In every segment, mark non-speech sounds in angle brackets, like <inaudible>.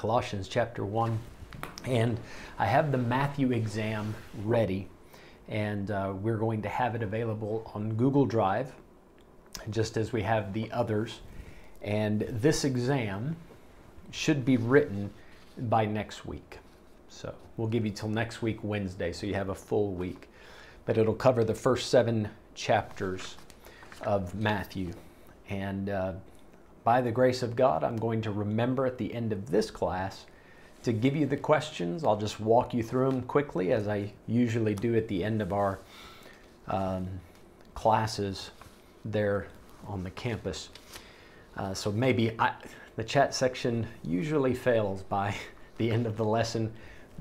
Colossians chapter 1. And I have the Matthew exam ready, and uh, we're going to have it available on Google Drive, just as we have the others. And this exam should be written by next week. So we'll give you till next week, Wednesday, so you have a full week. But it'll cover the first seven chapters of Matthew. And uh, by the grace of God, I'm going to remember at the end of this class to give you the questions. I'll just walk you through them quickly as I usually do at the end of our um, classes there on the campus. Uh, so maybe I, the chat section usually fails by <laughs> the end of the lesson,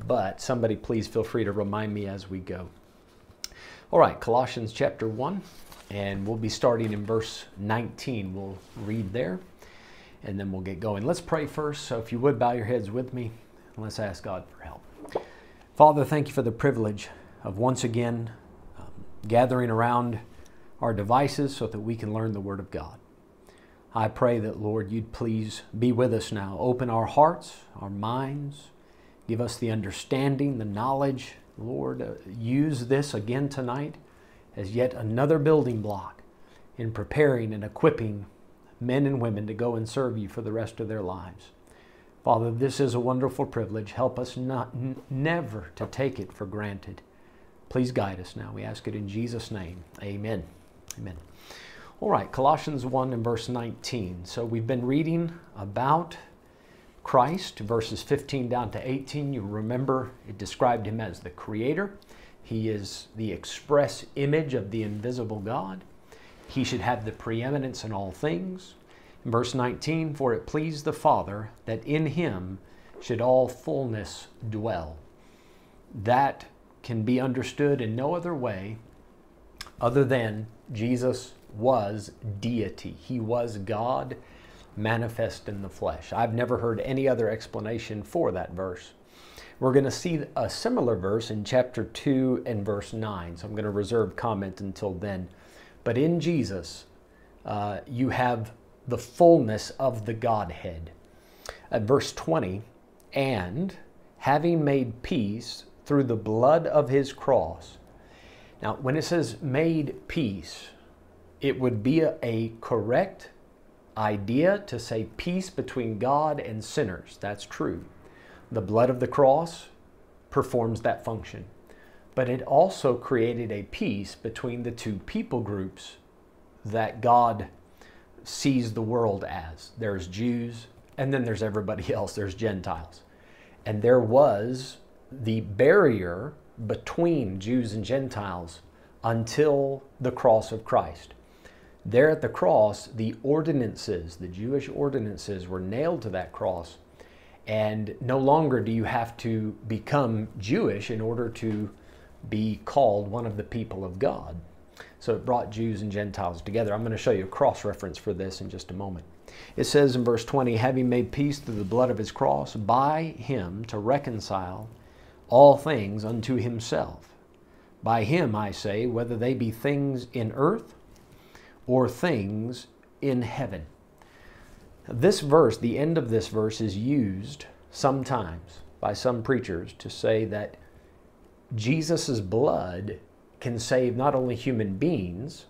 but somebody please feel free to remind me as we go. All right, Colossians chapter 1, and we'll be starting in verse 19. We'll read there, and then we'll get going. Let's pray first. So if you would bow your heads with me, and let's ask God for help. Father, thank you for the privilege of once again um, gathering around our devices so that we can learn the Word of God. I pray that, Lord, you'd please be with us now. Open our hearts, our minds, give us the understanding, the knowledge. Lord, uh, use this again tonight as yet another building block in preparing and equipping men and women to go and serve you for the rest of their lives. Father, this is a wonderful privilege. Help us not never to take it for granted. Please guide us now. We ask it in Jesus' name. Amen. Amen. All right, Colossians 1 and verse 19. So we've been reading about Christ, verses 15 down to 18. You remember it described him as the creator. He is the express image of the invisible God. He should have the preeminence in all things. In verse 19, for it pleased the Father that in him should all fullness dwell. That can be understood in no other way other than Jesus was deity. He was God manifest in the flesh. I've never heard any other explanation for that verse. We're going to see a similar verse in chapter 2 and verse 9, so I'm going to reserve comment until then. But in Jesus, uh, you have the fullness of the Godhead. At verse 20, and having made peace through the blood of his cross. Now, when it says made peace, it would be a, a correct idea to say peace between God and sinners. That's true. The blood of the cross performs that function. But it also created a peace between the two people groups that God sees the world as. There's Jews, and then there's everybody <laughs> else, there's Gentiles. And there was the barrier between Jews and Gentiles until the cross of Christ. There at the cross, the ordinances, the Jewish ordinances, were nailed to that cross. And no longer do you have to become Jewish in order to be called one of the people of God. So it brought Jews and Gentiles together. I'm going to show you a cross reference for this in just a moment. It says in verse 20, having made peace through the blood of his cross, by him to reconcile all things unto himself. By him, I say, whether they be things in earth or things in heaven. This verse, the end of this verse, is used sometimes by some preachers to say that Jesus' blood can save not only human beings,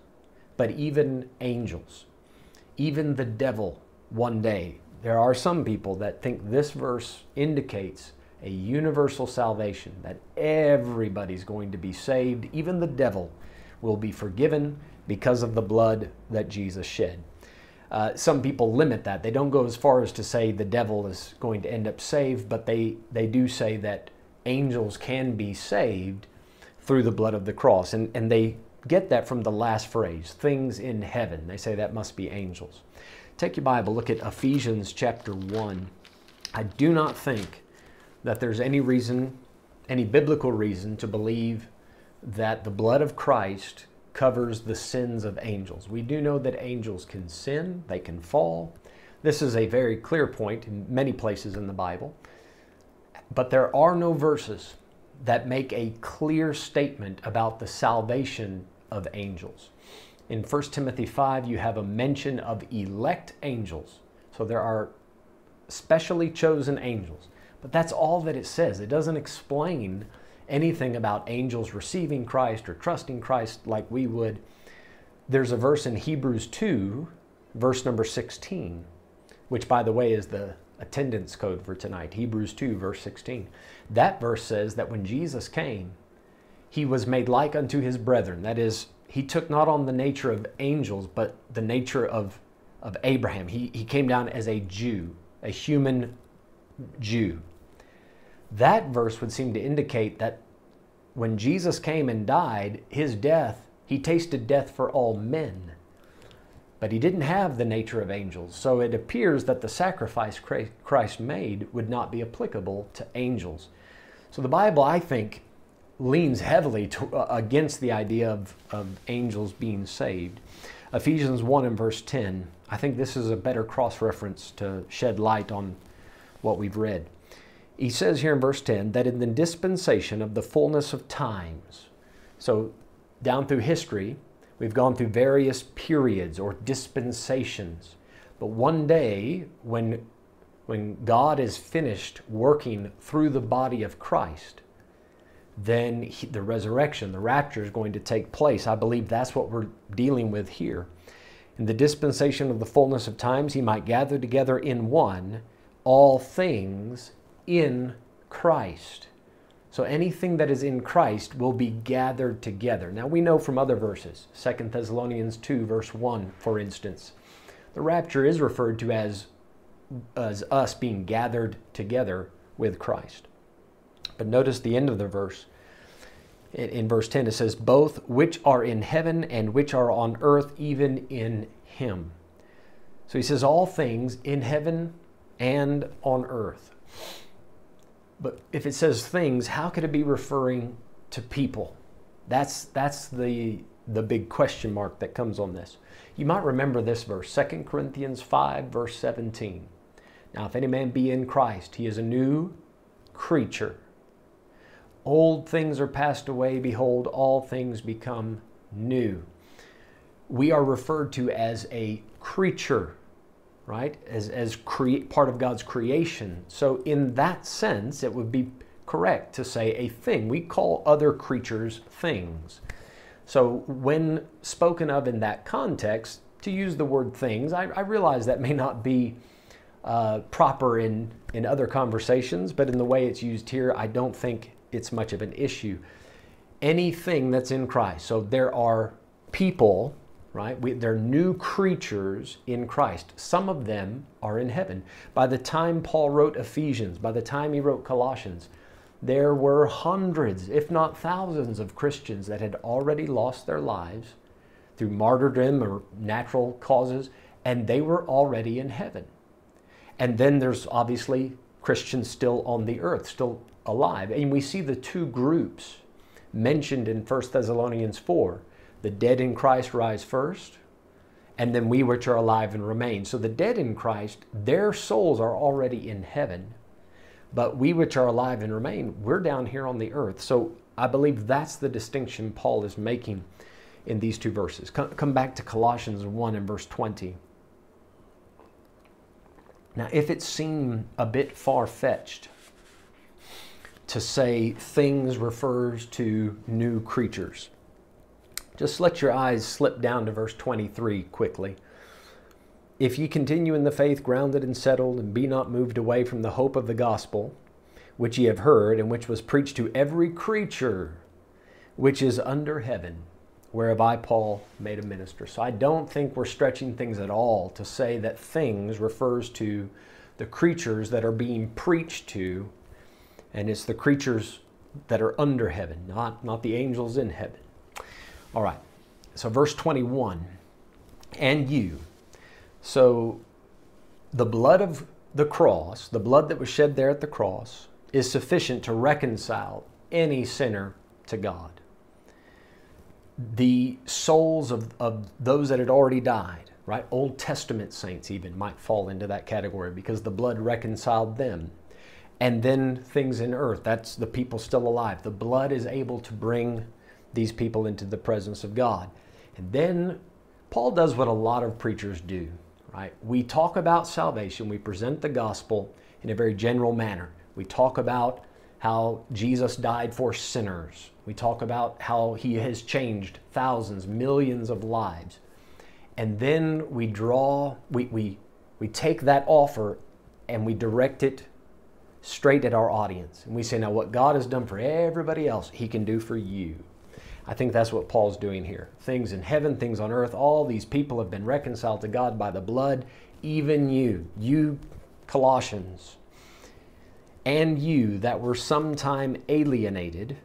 but even angels, even the devil one day. There are some people that think this verse indicates a universal salvation, that everybody's going to be saved, even the devil will be forgiven because of the blood that Jesus shed. Uh, some people limit that. They don't go as far as to say the devil is going to end up saved, but they, they do say that angels can be saved through the blood of the cross. And, and they get that from the last phrase, things in heaven. They say that must be angels. Take your Bible, look at Ephesians chapter 1. I do not think that there's any reason, any biblical reason to believe that the blood of Christ covers the sins of angels. We do know that angels can sin, they can fall. This is a very clear point in many places in the Bible. But there are no verses that make a clear statement about the salvation of angels. In 1 Timothy 5, you have a mention of elect angels. So there are specially chosen angels. But that's all that it says. It doesn't explain anything about angels receiving Christ or trusting Christ like we would. There's a verse in Hebrews 2, verse number 16, which, by the way, is the attendance code for tonight. Hebrews 2, verse 16. That verse says that when Jesus came, he was made like unto his brethren. That is, he took not on the nature of angels, but the nature of, of Abraham. He, he came down as a Jew, a human Jew. That verse would seem to indicate that when Jesus came and died, his death, he tasted death for all men. But he didn't have the nature of angels. So it appears that the sacrifice Christ made would not be applicable to angels. So the Bible, I think, leans heavily to, uh, against the idea of, of angels being saved. Ephesians 1 and verse 10, I think this is a better cross reference to shed light on what we've read. He says here in verse 10 that in the dispensation of the fullness of times, so down through history, we've gone through various periods or dispensations. But one day, when, when God is finished working through the body of Christ, then he, the resurrection, the rapture is going to take place. I believe that's what we're dealing with here. In the dispensation of the fullness of times, he might gather together in one all things in Christ. So anything that is in Christ will be gathered together. Now we know from other verses, 2 Thessalonians 2, verse 1, for instance, the rapture is referred to as, as us being gathered together with Christ. But notice the end of the verse. In, in verse 10, it says, Both which are in heaven and which are on earth, even in him. So he says, All things in heaven and on earth. But if it says things, how could it be referring to people? That's, that's the, the big question mark that comes on this. You might remember this verse, 2 Corinthians 5, verse 17. Now, if any man be in Christ, he is a new creature. Old things are passed away, behold, all things become new. We are referred to as a creature, right? As, as part of God's creation. So, in that sense, it would be correct to say a thing. We call other creatures things. So, when spoken of in that context, to use the word things, I, I realize that may not be uh, proper in, in other conversations, but in the way it's used here, I don't think it's much of an issue. Anything that's in Christ. So there are people, right? We, they're new creatures in Christ. Some of them are in heaven. By the time Paul wrote Ephesians, by the time he wrote Colossians, there were hundreds, if not thousands, of Christians that had already lost their lives through martyrdom or natural causes, and they were already in heaven. And then there's obviously Christians still on the earth, still alive. And we see the two groups mentioned in 1 Thessalonians 4 the dead in Christ rise first, and then we which are alive and remain. So the dead in Christ, their souls are already in heaven, but we which are alive and remain, we're down here on the earth. So I believe that's the distinction Paul is making in these two verses. Come back to Colossians 1 and verse 20. Now, if it seemed a bit far fetched to say things refers to new creatures, just let your eyes slip down to verse 23 quickly. If ye continue in the faith, grounded and settled, and be not moved away from the hope of the gospel, which ye have heard, and which was preached to every creature which is under heaven, whereof I, Paul, made a minister. So I don't think we're stretching things at all to say that things refers to the creatures that are being preached to, and it's the creatures that are under heaven, not, not the angels in heaven. All right, so verse 21 and you. So the blood of the cross, the blood that was shed there at the cross, is sufficient to reconcile any sinner to God the souls of, of those that had already died, right? Old Testament saints even might fall into that category because the blood reconciled them. And then things in earth, that's the people still alive. The blood is able to bring these people into the presence of God. And then Paul does what a lot of preachers do, right? We talk about salvation, we present the gospel in a very general manner. We talk about how Jesus died for sinners. We talk about how he has changed thousands, millions of lives. And then we draw, we, we, we take that offer and we direct it straight at our audience. And we say, now what God has done for everybody else, he can do for you. I think that's what Paul's doing here. Things in heaven, things on earth, all these people have been reconciled to God by the blood, even you, you Colossians, and you that were sometime alienated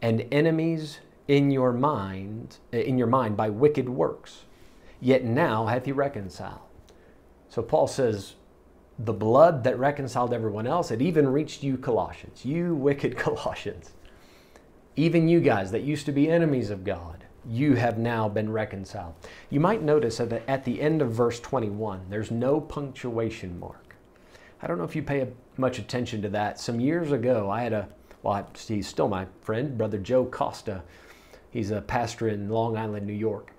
and enemies in your mind, eh, in your mind by wicked works, yet now hath he reconciled. So Paul says, the blood that reconciled everyone else, it even reached you, Colossians, you wicked <laughs> Colossians. Even you guys that used to be enemies of God, you have now been reconciled. You might notice that at the end of verse 21, there's no punctuation mark. I don't know if you pay much attention to that. Some years ago, I had a, well, he's still my friend, Brother Joe Costa. He's a pastor in Long Island, New York.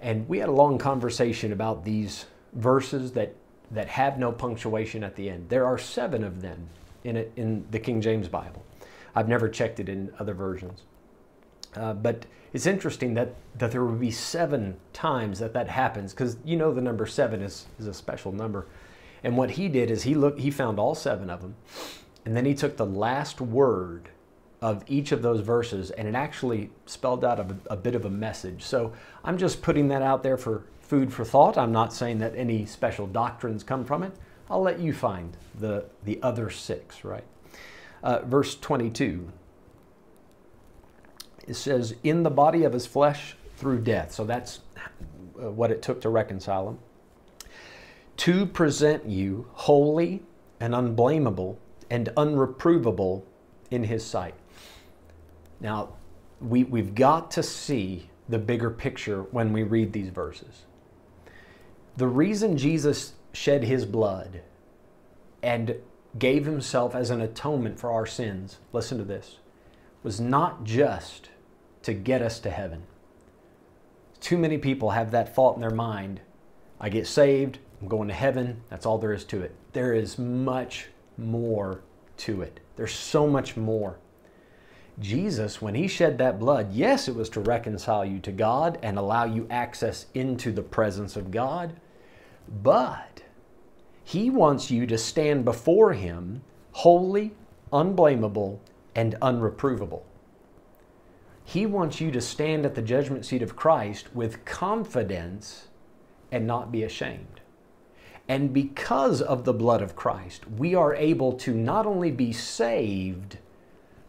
And we had a long conversation about these verses that, that have no punctuation at the end. There are seven of them in, it, in the King James Bible. I've never checked it in other versions. Uh, but it's interesting that, that there would be seven times that that happens because you know the number seven is, is a special number. And what he did is he looked, he found all seven of them, and then he took the last word of each of those verses and it actually spelled out a, a bit of a message. So I'm just putting that out there for food for thought. I'm not saying that any special doctrines come from it. I'll let you find the, the other six, right? Uh, verse 22. It says, In the body of his flesh through death. So that's uh, what it took to reconcile him. To present you holy and unblameable and unreprovable in his sight. Now, we, we've got to see the bigger picture when we read these verses. The reason Jesus shed his blood and gave himself as an atonement for our sins, listen to this, was not just to get us to heaven. Too many people have that thought in their mind I get saved, I'm going to heaven, that's all there is to it. There is much more to it. There's so much more. Jesus, when he shed that blood, yes, it was to reconcile you to God and allow you access into the presence of God, but he wants you to stand before Him holy, unblameable, and unreprovable. He wants you to stand at the judgment seat of Christ with confidence and not be ashamed. And because of the blood of Christ, we are able to not only be saved,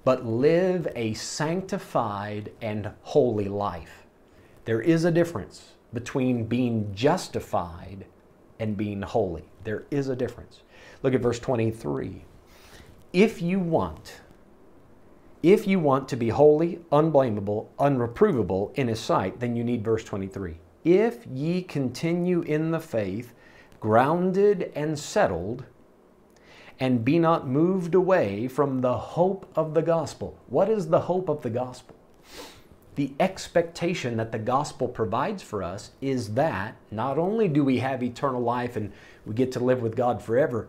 but live a sanctified and holy life. There is a difference between being justified and being holy. There is a difference. Look at verse 23. If you want, if you want to be holy, unblameable, unreprovable in his sight, then you need verse 23. If ye continue in the faith, grounded and settled, and be not moved away from the hope of the gospel. What is the hope of the gospel? The expectation that the gospel provides for us is that not only do we have eternal life and we get to live with God forever,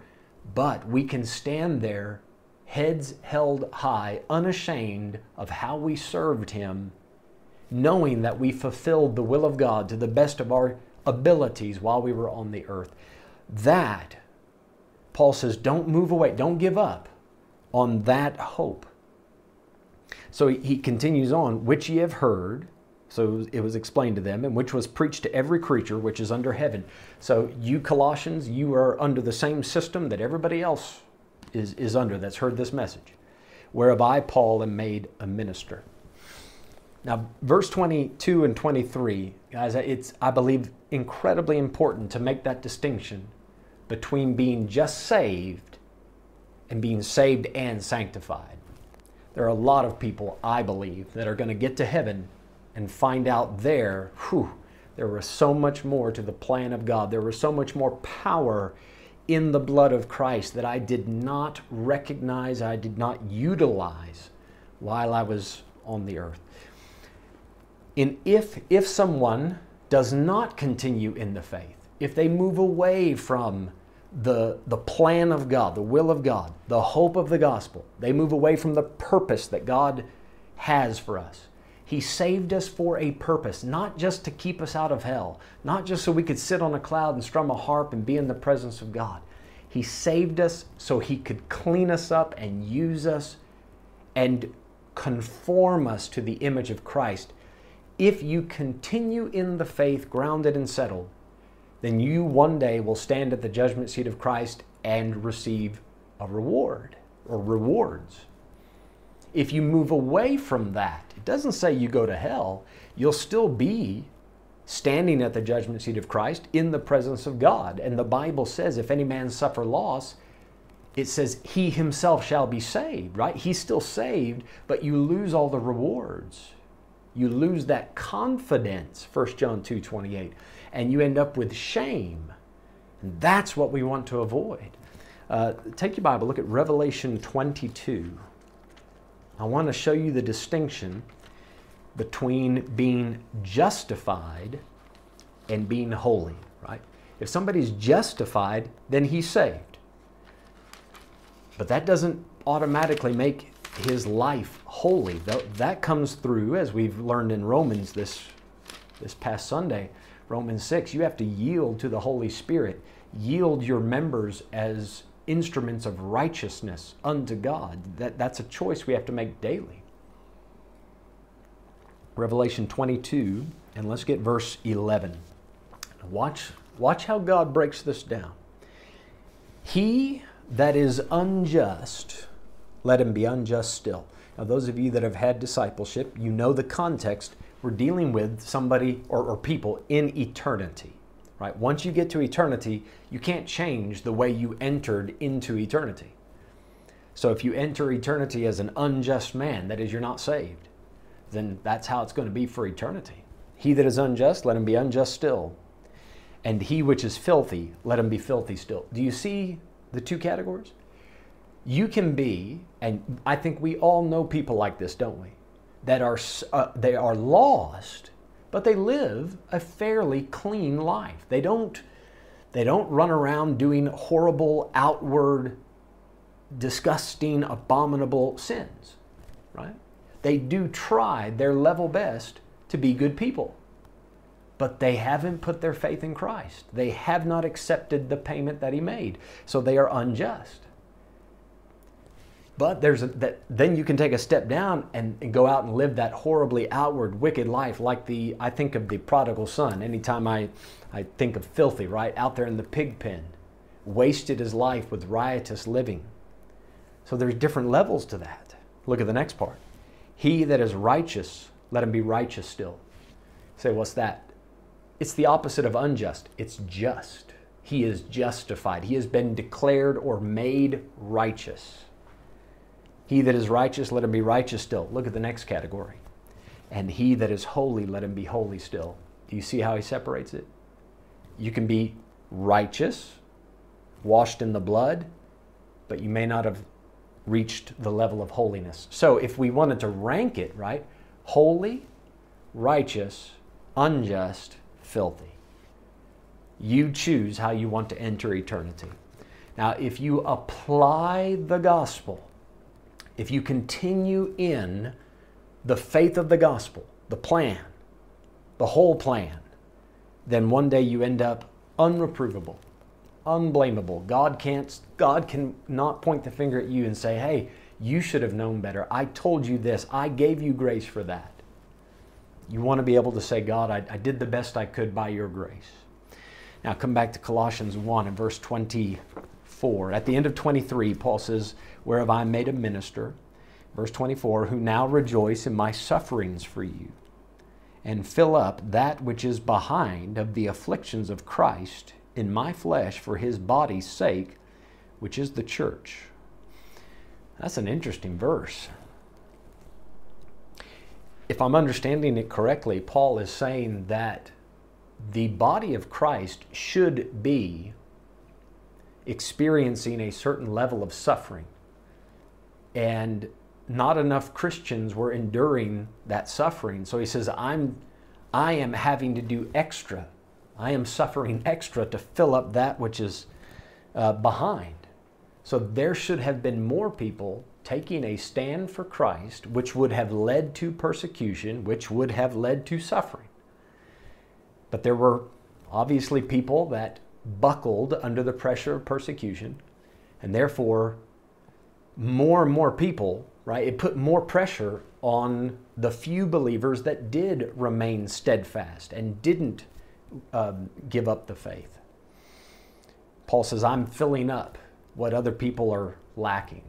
but we can stand there, heads held high, unashamed of how we served Him, knowing that we fulfilled the will of God to the best of our abilities while we were on the earth. That, Paul says, don't move away, don't give up on that hope. So he continues on, which ye have heard, so it was explained to them, and which was preached to every creature which is under heaven. So you Colossians, you are under the same system that everybody else is, is under that's heard this message, whereof I, Paul, am made a minister. Now, verse 22 and 23, guys, it's, I believe, incredibly important to make that distinction between being just saved and being saved and sanctified. There are a lot of people, I believe, that are going to get to heaven and find out there, whew, there was so much more to the plan of God. There was so much more power in the blood of Christ that I did not recognize, I did not utilize while I was on the earth. And if, if someone does not continue in the faith, if they move away from the, the plan of God, the will of God, the hope of the gospel, they move away from the purpose that God has for us. He saved us for a purpose, not just to keep us out of hell, not just so we could sit on a cloud and strum a harp and be in the presence of God. He saved us so He could clean us up and use us and conform us to the image of Christ. If you continue in the faith, grounded and settled, then you one day will stand at the judgment seat of Christ and receive a reward or rewards. If you move away from that, it doesn't say you go to hell, you'll still be standing at the judgment seat of Christ in the presence of God. And the Bible says, if any man suffer loss, it says he himself shall be saved, right? He's still saved, but you lose all the rewards. You lose that confidence, 1 John 2 28, and you end up with shame. And that's what we want to avoid. Uh, take your Bible, look at Revelation 22. I want to show you the distinction between being justified and being holy, right? If somebody's justified, then he's saved. But that doesn't automatically make his life holy. That comes through, as we've learned in Romans this, this past Sunday, Romans 6, you have to yield to the Holy Spirit. Yield your members as instruments of righteousness unto God. That, that's a choice we have to make daily. Revelation 22, and let's get verse 11. Watch, watch how God breaks this down. He that is unjust, let him be unjust still. Now, those of you that have had discipleship, you know the context. We're dealing with somebody or, or people in eternity, right? Once you get to eternity, you can't change the way you entered into eternity. So if you enter eternity as an unjust man, that is, you're not saved then that's how it's going to be for eternity. He that is unjust, let him be unjust still. And he which is filthy, let him be filthy still. Do you see the two categories? You can be, and I think we all know people like this, don't we? That are uh, they are lost, but they live a fairly clean life. They don't they don't run around doing horrible, outward, disgusting, abominable sins, right? They do try their level best to be good people. But they haven't put their faith in Christ. They have not accepted the payment that He made. So they are unjust. But there's a, that, then you can take a step down and, and go out and live that horribly outward, wicked life, like the I think of the prodigal son. Anytime I, I think of filthy, right out there in the pig pen, wasted his life with riotous living. So there's different levels to that. Look at the next part. He that is righteous, let him be righteous still. Say, what's that? It's the opposite of unjust. It's just. He is justified. He has been declared or made righteous. He that is righteous, let him be righteous still. Look at the next category. And he that is holy, let him be holy still. Do you see how he separates it? You can be righteous, washed in the blood, but you may not have reached the level of holiness. So if we wanted to rank it, right? Holy, righteous, unjust, filthy. You choose how you want to enter eternity. Now, if you apply the gospel, if you continue in the faith of the gospel, the plan, the whole plan, then one day you end up unreprovable, unblameable. God can't God can not point the finger at you and say, "Hey, you should have known better. I told you this. I gave you grace for that." You want to be able to say, "God, I, I did the best I could by your grace." Now come back to Colossians 1 and verse 24. At the end of 23, Paul says, Whereof I am made a minister, verse 24, who now rejoice in my sufferings for you, and fill up that which is behind of the afflictions of Christ in my flesh for his body's sake, which is the church. That's an interesting verse. If I'm understanding it correctly, Paul is saying that the body of Christ should be experiencing a certain level of suffering. And not enough Christians were enduring that suffering. So he says, I'm I am having to do extra I am suffering extra to fill up that which is uh, behind. So there should have been more people taking a stand for Christ, which would have led to persecution, which would have led to suffering. But there were obviously people that buckled under the pressure of persecution, and therefore, more and more people, right? It put more pressure on the few believers that did remain steadfast and didn't um, give up the faith. Paul says, I'm filling up what other people are lacking.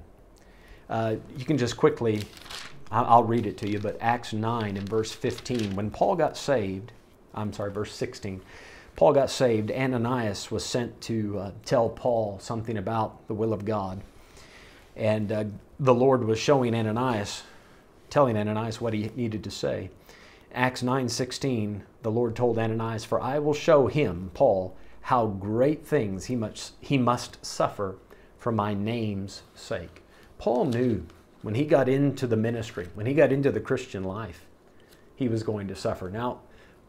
Uh, you can just quickly, I'll read it to you, but Acts 9 and verse 15, when Paul got saved, I'm sorry, verse 16, Paul got saved, Ananias was sent to uh, tell Paul something about the will of God. And uh, the Lord was showing Ananias, telling Ananias what he needed to say. Acts 9:16, the Lord told Ananias, "For I will show him, Paul, how great things he must he must suffer for my name's sake." Paul knew when he got into the ministry, when he got into the Christian life, he was going to suffer. Now,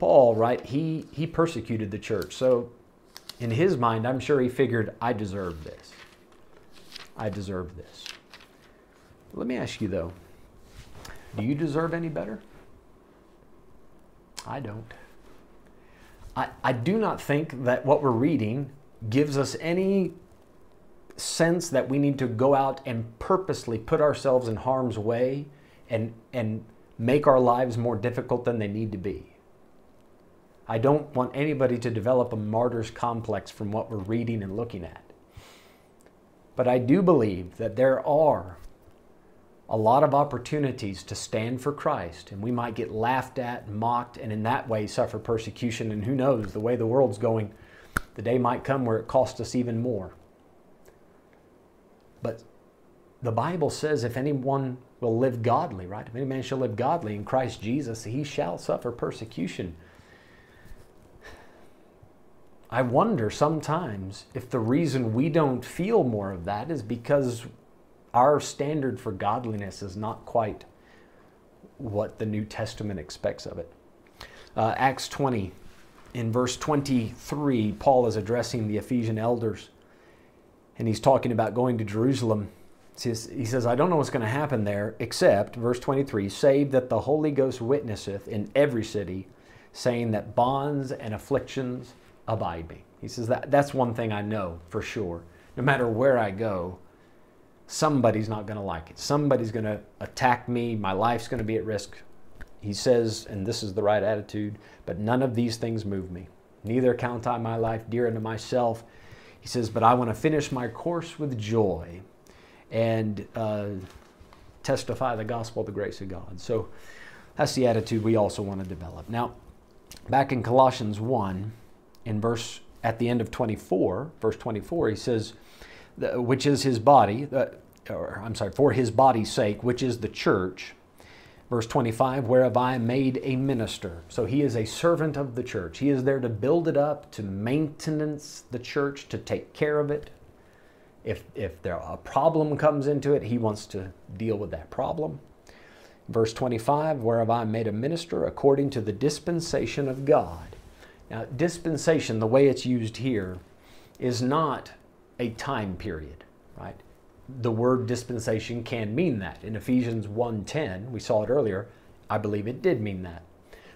Paul, right, he he persecuted the church. So in his mind, I'm sure he figured I deserve this. I deserve this. Let me ask you though, do you deserve any better? I don't. I, I do not think that what we're reading gives us any sense that we need to go out and purposely put ourselves in harm's way and, and make our lives more difficult than they need to be. I don't want anybody to develop a martyr's complex from what we're reading and looking at. But I do believe that there are a lot of opportunities to stand for Christ, and we might get laughed at, mocked, and in that way suffer persecution. And who knows, the way the world's going, the day might come where it costs us even more. But the Bible says if anyone will live godly, right? If any man shall live godly in Christ Jesus, he shall suffer persecution. I wonder sometimes if the reason we don't feel more of that is because our standard for godliness is not quite what the New Testament expects of it. Uh, Acts 20, in verse 23, Paul is addressing the Ephesian elders, and he's talking about going to Jerusalem. He says, I don't know what's going to happen there, except, verse 23, save that the Holy Ghost witnesseth in every city, saying that bonds and afflictions abide me. He says, that, That's one thing I know for sure. No matter where I go, somebody's not going to like it. Somebody's going to attack me. My life's going to be at risk. He says, and this is the right attitude, but none of these things move me. Neither count I my life dear unto myself. He says, but I want to finish my course with joy and uh, testify the gospel of the grace of God. So that's the attitude we also want to develop. Now, back in Colossians 1, in verse at the end of 24, verse 24, he says, which is his body, or I'm sorry, for his body's sake, which is the church. Verse 25, whereof I made a minister. So he is a servant of the church. He is there to build it up, to maintenance the church, to take care of it. If, if there a problem comes into it, he wants to deal with that problem. Verse 25, whereof I made a minister according to the dispensation of God. Now, dispensation, the way it's used here, is not a time period, right? The word dispensation can mean that. In Ephesians 1:10, we saw it earlier, I believe it did mean that.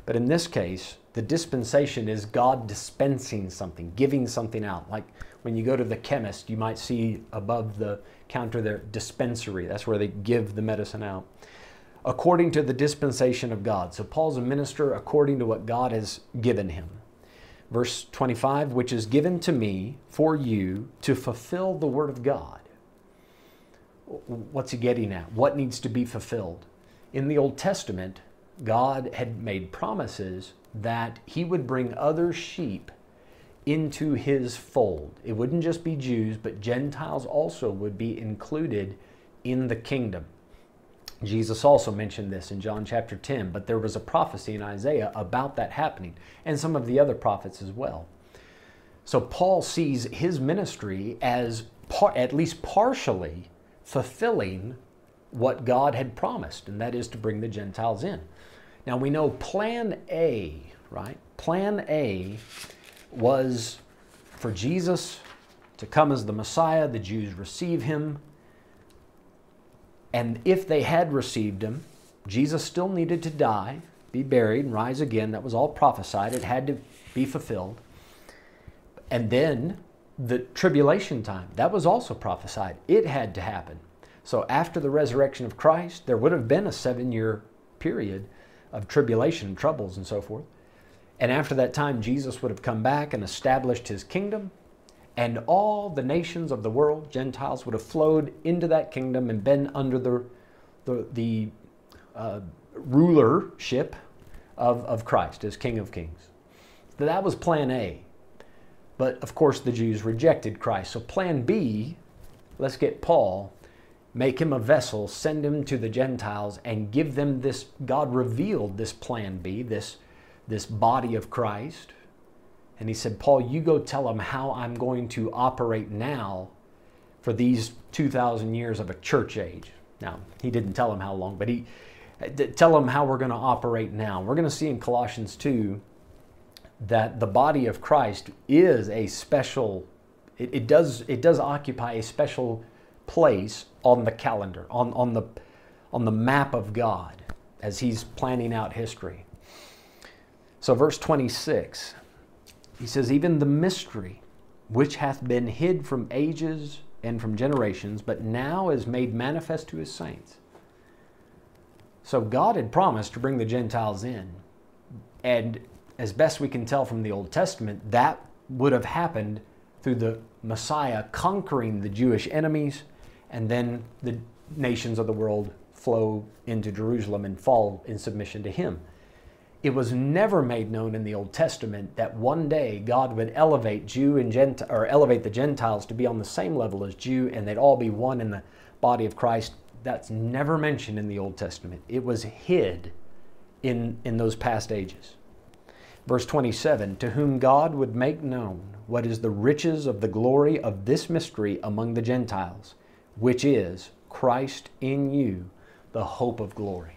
But in this case, the dispensation is God dispensing something, giving something out. Like when you go to the chemist, you might see above the counter there dispensary. That's where they give the medicine out. According to the dispensation of God. So Paul's a minister according to what God has given him. Verse 25, which is given to me for you to fulfill the word of God. What's he getting at? What needs to be fulfilled? In the Old Testament, God had made promises that he would bring other sheep into his fold. It wouldn't just be Jews, but Gentiles also would be included in the kingdom. Jesus also mentioned this in John chapter 10, but there was a prophecy in Isaiah about that happening, and some of the other prophets as well. So Paul sees his ministry as par- at least partially fulfilling what God had promised, and that is to bring the Gentiles in. Now we know plan A, right? Plan A was for Jesus to come as the Messiah. The Jews receive him. And if they had received him, Jesus still needed to die, be buried, and rise again. That was all prophesied. It had to be fulfilled. And then the tribulation time, that was also prophesied. It had to happen. So after the resurrection of Christ, there would have been a seven year period of tribulation, and troubles, and so forth. And after that time, Jesus would have come back and established his kingdom, and all the nations of the world, Gentiles, would have flowed into that kingdom and been under the, the, the uh, rulership of, of Christ as King of Kings. That was plan A. But of course, the Jews rejected Christ. So, plan B let's get Paul, make him a vessel, send him to the Gentiles, and give them this. God revealed this plan B, this, this body of Christ. And he said, Paul, you go tell them how I'm going to operate now for these 2,000 years of a church age. Now, he didn't tell them how long, but he uh, tell them how we're going to operate now. We're going to see in Colossians 2 that the body of Christ is a special, it, it, does, it does occupy a special place on the calendar, on, on, the, on the map of God as He's planning out history. So, verse 26, he says, Even the mystery which hath been hid from ages and from generations, but now is made manifest to His saints. So, God had promised to bring the Gentiles in. And as best we can tell from the Old Testament, that would have happened through the Messiah conquering the Jewish enemies, and then the nations of the world flow into Jerusalem and fall in submission to him. It was never made known in the Old Testament that one day God would elevate Jew and Gentile, or elevate the Gentiles to be on the same level as Jew, and they'd all be one in the body of Christ. That's never mentioned in the Old Testament. It was hid in, in those past ages. Verse 27 To whom God would make known what is the riches of the glory of this mystery among the Gentiles, which is Christ in you, the hope of glory.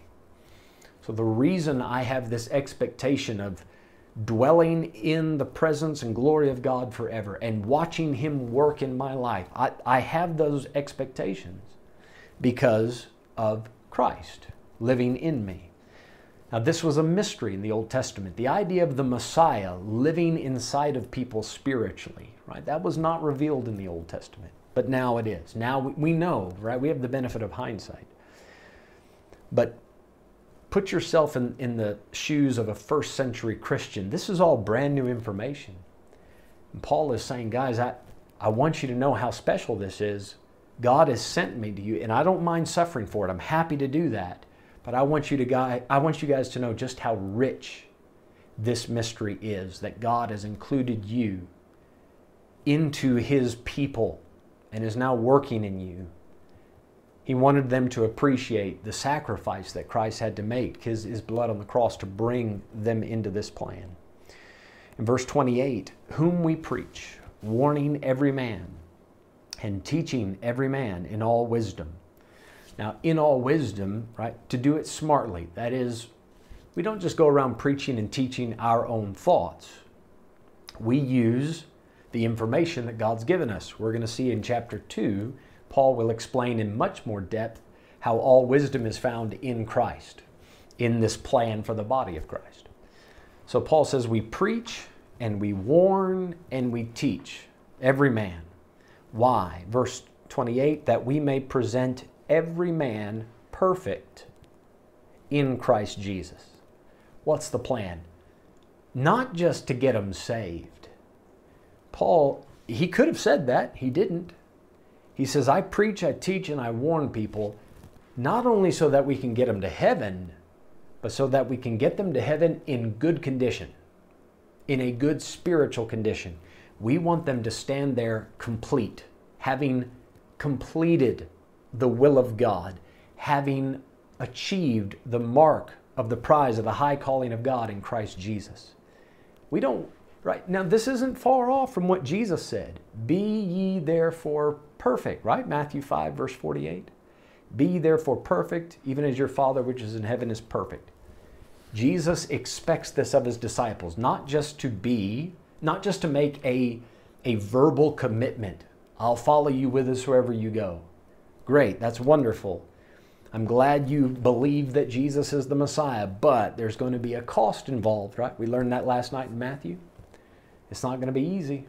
So, the reason I have this expectation of dwelling in the presence and glory of God forever and watching Him work in my life, I, I have those expectations because of Christ living in me. Now, this was a mystery in the Old Testament. The idea of the Messiah living inside of people spiritually, right? That was not revealed in the Old Testament, but now it is. Now we know, right? We have the benefit of hindsight. But put yourself in, in the shoes of a first century Christian. This is all brand new information. And Paul is saying, guys, I, I want you to know how special this is. God has sent me to you, and I don't mind suffering for it. I'm happy to do that. But I want you to guy, I want you guys to know just how rich this mystery is that God has included you into his people and is now working in you. He wanted them to appreciate the sacrifice that Christ had to make, his, his blood on the cross, to bring them into this plan. In verse 28, whom we preach, warning every man and teaching every man in all wisdom now, in all wisdom, right, to do it smartly. That is, we don't just go around preaching and teaching our own thoughts. We use the information that God's given us. We're going to see in chapter 2, Paul will explain in much more depth how all wisdom is found in Christ, in this plan for the body of Christ. So Paul says, We preach and we warn and we teach every man. Why? Verse 28 that we may present every man perfect in Christ Jesus. What's the plan? Not just to get them saved. Paul, he could have said that, he didn't. He says, I preach, I teach, and I warn people, not only so that we can get them to heaven, but so that we can get them to heaven in good condition, in a good spiritual condition. We want them to stand there complete, having completed the will of God, having achieved the mark of the prize of the high calling of God in Christ Jesus. We don't, right? Now, this isn't far off from what Jesus said. Be ye therefore perfect, right? Matthew 5, verse 48. Be therefore perfect, even as your Father which is in heaven is perfect. Jesus expects this of his disciples, not just to be not just to make a, a verbal commitment. I'll follow you with us wherever you go. Great, that's wonderful. I'm glad you believe that Jesus is the Messiah, but there's going to be a cost involved, right? We learned that last night in Matthew. It's not going to be easy.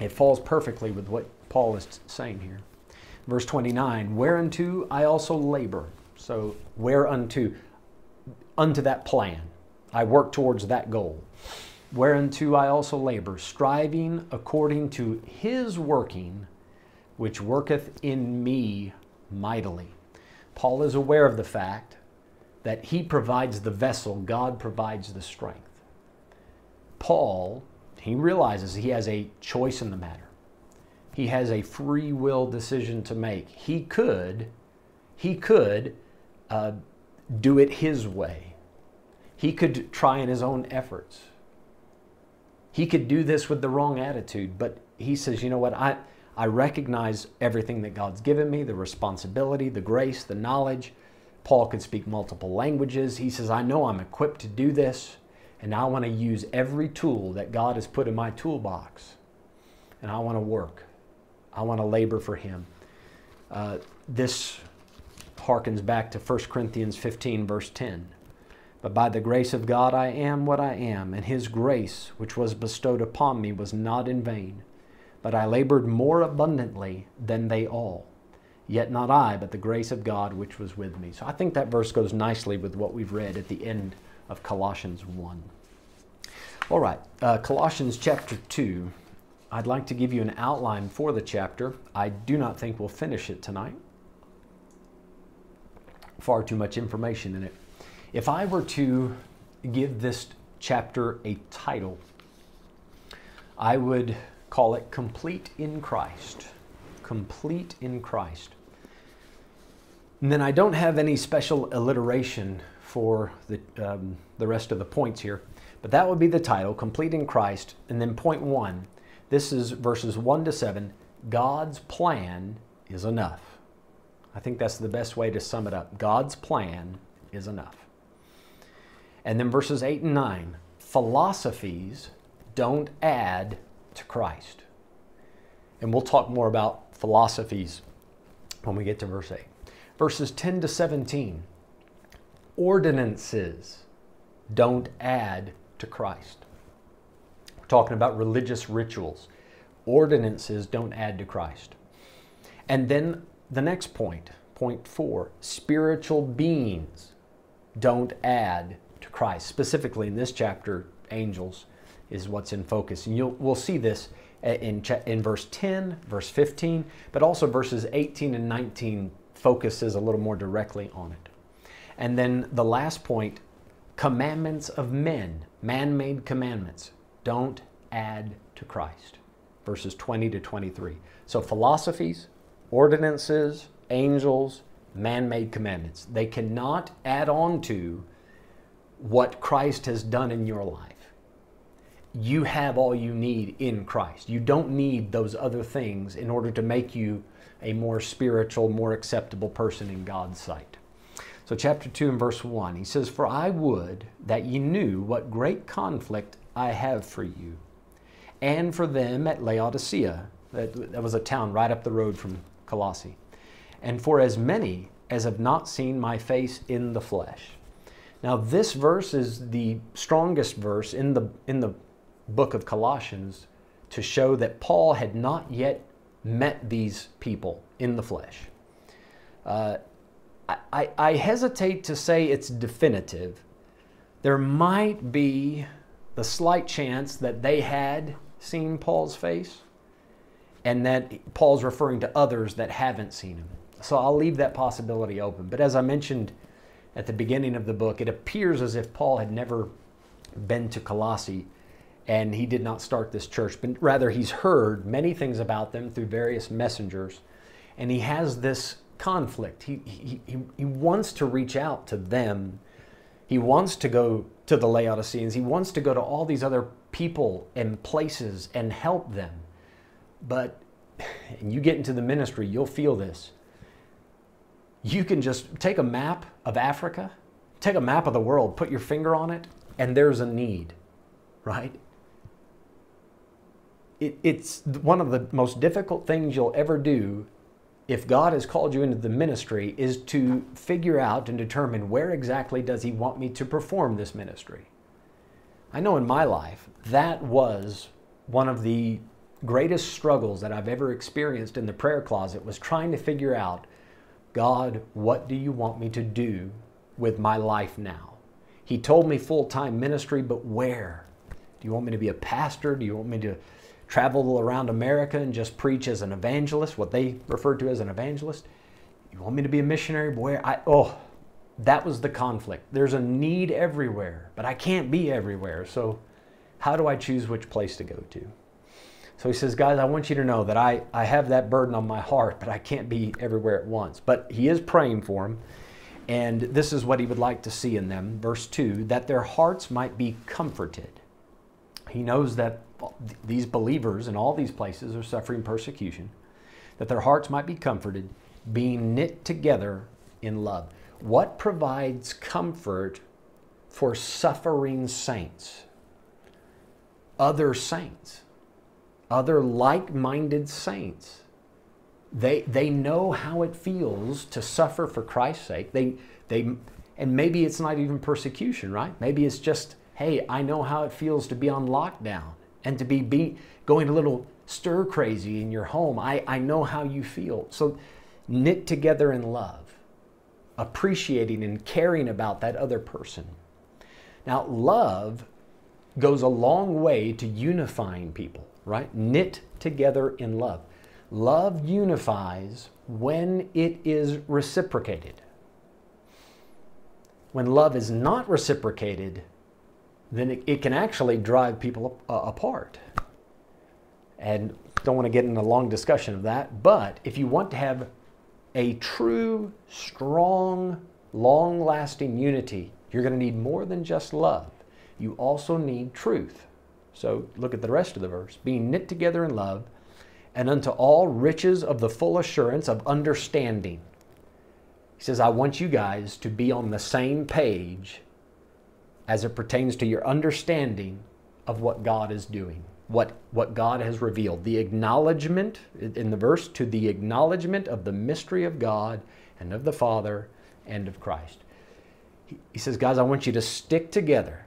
It falls perfectly with what Paul is saying here. Verse 29 Whereunto I also labor. So, whereunto? Unto that plan. I work towards that goal. Whereunto I also labor, striving according to his working, which worketh in me mightily. Paul is aware of the fact that he provides the vessel, God provides the strength. Paul, he realizes he has a choice in the matter. He has a free will decision to make. He could, he could uh, do it his way. He could try in his own efforts. He could do this with the wrong attitude, but he says, you know what, I, I recognize everything that God's given me the responsibility, the grace, the knowledge. Paul could speak multiple languages. He says, I know I'm equipped to do this, and I want to use every tool that God has put in my toolbox. And I want to work, I want to labor for Him. Uh, this harkens back to 1 Corinthians 15, verse 10. But by the grace of God I am what I am, and His grace, which was bestowed upon me, was not in vain but I labored more abundantly than they all. Yet not I, but the grace of God which was with me. So I think that verse goes nicely with what we've read at the end of Colossians 1. All right, uh, Colossians chapter 2. I'd like to give you an outline for the chapter. I do not think we'll finish it tonight. Far too much information in it. If I were to give this chapter a title, I would call it complete in Christ. Complete in Christ. And then I don't have any special alliteration for the, um, the rest of the points here, but that would be the title, Complete in Christ. And then point one, this is verses one to seven God's plan is enough. I think that's the best way to sum it up. God's plan is enough. And then verses 8 and 9 philosophies don't add to Christ. And we'll talk more about philosophies when we get to verse 8. Verses 10 to 17 ordinances don't add to Christ. Talking about religious rituals. Ordinances don't add to Christ. And then the next point, point four, spiritual beings don't add to Christ. Specifically in this chapter, angels is what's in focus. And you'll, we'll see this in, in verse 10, verse 15, but also verses 18 and 19 focuses a little more directly on it. And then the last point commandments of men, man made commandments, don't add to Christ. Verses 20 to 23. So philosophies, ordinances, angels, man made commandments, they cannot add on to what Christ has done in your life you have all you need in Christ. You don't need those other things in order to make you a more spiritual, more acceptable person in God's sight. So, chapter 2 and verse 1, he says, For I would that ye knew what great conflict I have for you, and for them at Laodicea. That, that was a town right up the road from Colossae. And for as many as have not seen my face in the flesh. Now, this verse is the strongest verse in the, in the book of Colossians to show that Paul had not yet met these people in the flesh. Uh, I, I hesitate to say it's definitive. There might be the slight chance that they had seen Paul's face and that Paul's referring to others that haven't seen him. So I'll leave that possibility open. But as I mentioned at the beginning of the book, it appears as if Paul had never been to Colossae and he did not start this church, but rather he's heard many things about them through various messengers, and he has this conflict. He, he, he wants to reach out to them. He wants to go to the Laodiceans. He wants to go to all these other people and places and help them. But <sighs> and you get into the ministry, you'll feel this. You can just take a map of Africa, take a map of the world, put your finger on it, and there's a need, right? it, it's one of the most difficult things you'll ever do if God has called you into the ministry is to figure out and determine where exactly does he want me to perform this ministry. I know in my life that was one of the greatest struggles that I've ever experienced in the prayer closet was trying to figure out God, what do you want me to do with my life now? He told me full time ministry, but where? Do you want me to be a pastor? Do you want me to travel around America and just preach as an evangelist, what they refer to as an evangelist? You want me to be a missionary? Boy, I, oh, that was the conflict. There's a need everywhere, but I can't be everywhere. So, how do I choose which place to go to? So he says, Guys, I want you to know that I, I have that burden on my heart, but I can't be everywhere at once. But he is praying for them. And this is what he would like to see in them. Verse 2 that their hearts might be comforted. He knows that these believers in all these places are suffering persecution, that their hearts might be comforted, being knit together in love. What provides comfort for suffering saints? Other saints, other like minded saints. They, they know how it feels to suffer for Christ's sake. They, they, and maybe it's not even persecution, right? Maybe it's just, hey, I know how it feels to be on lockdown and to be, going a little stir crazy in your home. I, I know how you feel. So knit together in love, appreciating and caring about that other person. Now, love goes a long way to unifying people, right? Knit together in love. Love unifies when it is reciprocated. When love is not reciprocated, then it, it can actually drive people uh, apart. And don't want to get in a long discussion of that, but if you want to have a true, strong, long lasting unity, you're going to need more than just love. You also need truth. So look at the rest of the verse being knit together in love and unto all riches of the full assurance of understanding. He says, I want you guys to be on the same page as it pertains to your understanding of what God is doing, what, what God has revealed. The acknowledgement, in the verse, to the acknowledgement of the mystery of God and of the Father and of Christ. He, he says, Guys, I want you to stick together.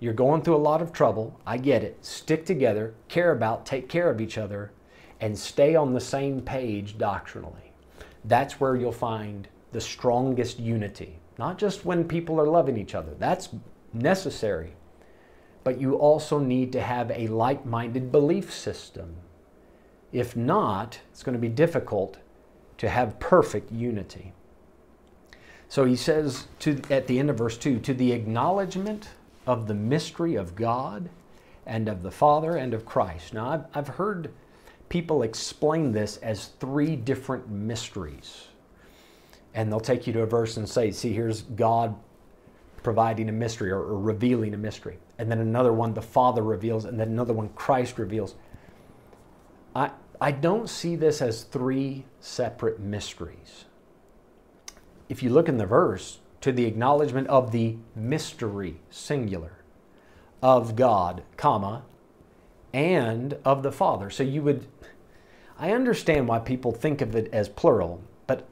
You're going through a lot of trouble. I get it. Stick together, care about, take care of each other, and stay on the same page doctrinally. That's where you'll find the strongest unity. Not just when people are loving each other, that's necessary. But you also need to have a like minded belief system. If not, it's going to be difficult to have perfect unity. So he says to, at the end of verse 2 to the acknowledgement of the mystery of God and of the Father and of Christ. Now, I've, I've heard people explain this as three different mysteries. And they'll take you to a verse and say, see, here's God providing a mystery or, or revealing a mystery. And then another one, the Father reveals, and then another one, Christ reveals. I, I don't see this as three separate mysteries. If you look in the verse, to the acknowledgement of the mystery, singular, of God, comma, and of the Father. So you would, I understand why people think of it as plural, but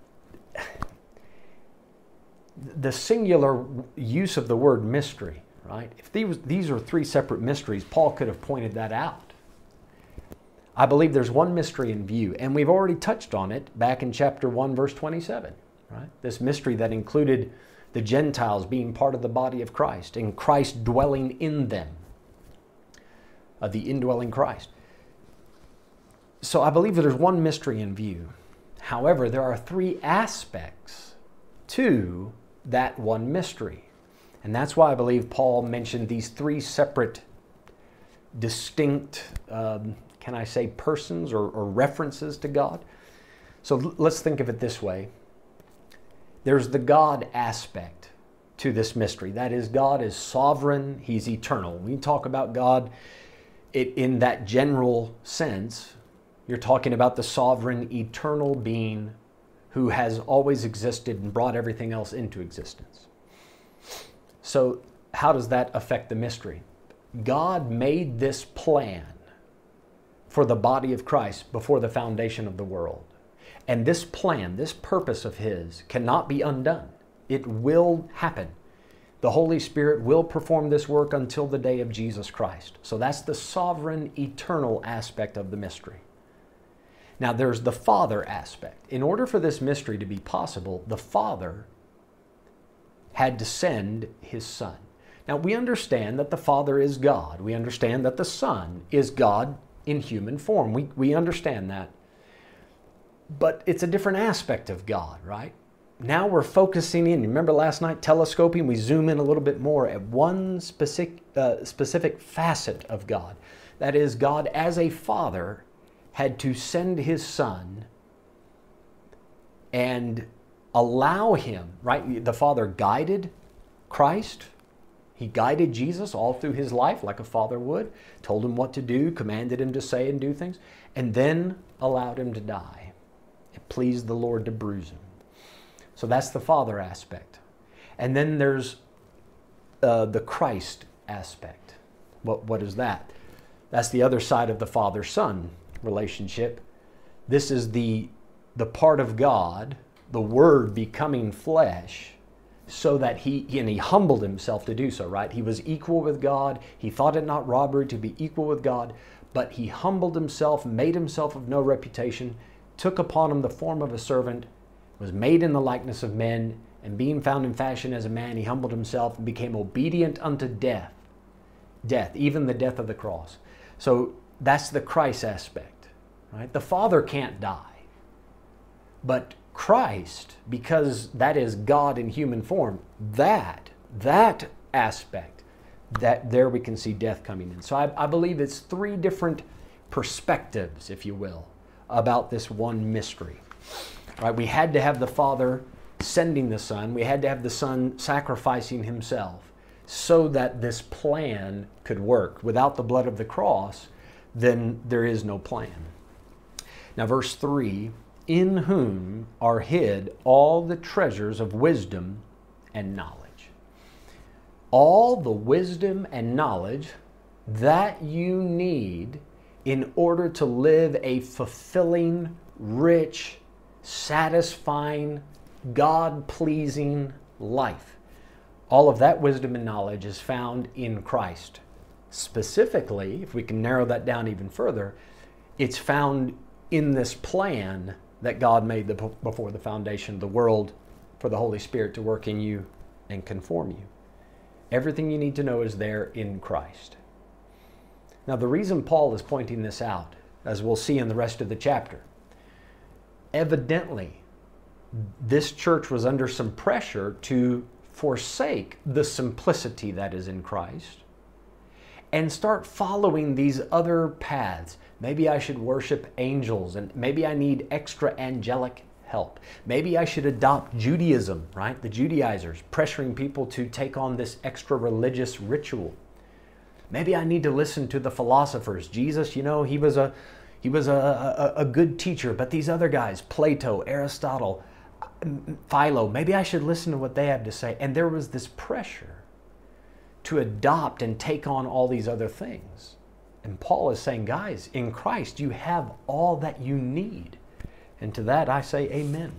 the singular use of the word mystery, right? If these, these are three separate mysteries, Paul could have pointed that out. I believe there's one mystery in view, and we've already touched on it back in chapter 1, verse 27, right? This mystery that included the Gentiles being part of the body of Christ and Christ dwelling in them uh, the indwelling Christ. So I believe that there's one mystery in view. However, there are three aspects to that one mystery. And that's why I believe Paul mentioned these three separate, distinct, um, can I say, persons or, or references to God. So let's think of it this way there's the God aspect to this mystery. That is, God is sovereign, He's eternal. When we talk about God, it, in that general sense, you're talking about the sovereign, eternal being who has always existed and brought everything else into existence. So, how does that affect the mystery? God made this plan for the body of Christ before the foundation of the world. And this plan, this purpose of His, cannot be undone. It will happen. The Holy Spirit will perform this work until the day of Jesus Christ. So that's the sovereign, eternal aspect of the mystery. Now, there's the Father aspect. In order for this mystery to be possible, the Father had to send His Son. Now, we understand that the Father is God. We understand that the Son is God in human form. We, we understand that. But it's a different aspect of God, right? Now we're focusing in. Remember last night, telescoping, we zoom in a little bit more at one specific, uh, specific facet of God. That is, God as a father had to send his son and allow him, right? The father guided Christ he guided Jesus all through his life like a father would, told him what to do, commanded him to say and do things, and then allowed him to die. It pleased the Lord to bruise him. So that's the father aspect. And then there's uh, the Christ aspect. What, what is that? That's the other side of the father son relationship. This is the, the part of God, the Word becoming flesh so that he and he humbled himself to do so right? He was equal with god. He thought it not robbery to be equal with god but he humbled himself made himself of no reputation took upon him the form of a servant was made in the likeness of men and being found in fashion as a man he humbled himself and became obedient unto death. Death even the death of the cross. So that's the christ aspect right the father can't die but Christ, because that is God in human form, that, that aspect, that there we can see death coming in. So I, I believe it's three different perspectives, if you will, about this one mystery. Right? We had to have the Father sending the Son, we had to have the Son sacrificing himself so that this plan could work. Without the blood of the cross, then there is no plan. Now, verse 3 in whom are hid all the treasures of wisdom and knowledge. All the wisdom and knowledge that you need in order to live a fulfilling, rich, satisfying, God pleasing life. All of that wisdom and knowledge is found in Christ. Specifically, if we can narrow that down even further, it's found in this plan that God made the, before the foundation of the world for the Holy Spirit to work in you and conform you. Everything you need to know is there in Christ. Now, the reason Paul is pointing this out, as we'll see in the rest of the chapter, evidently, this church was under some pressure to forsake the simplicity that is in Christ and start following these other paths. Maybe I should worship angels and maybe I need extra angelic help. Maybe I should adopt Judaism, right? The Judaizers pressuring people to take on this extra religious ritual. Maybe I need to listen to the philosophers. Jesus, you know, he was a he was a, a, a good teacher, but these other guys, Plato, Aristotle, Philo, maybe I should listen to what they have to say. And there was this pressure to adopt and take on all these other things. And Paul is saying, guys, in Christ, you have all that you need. And to that I say, Amen.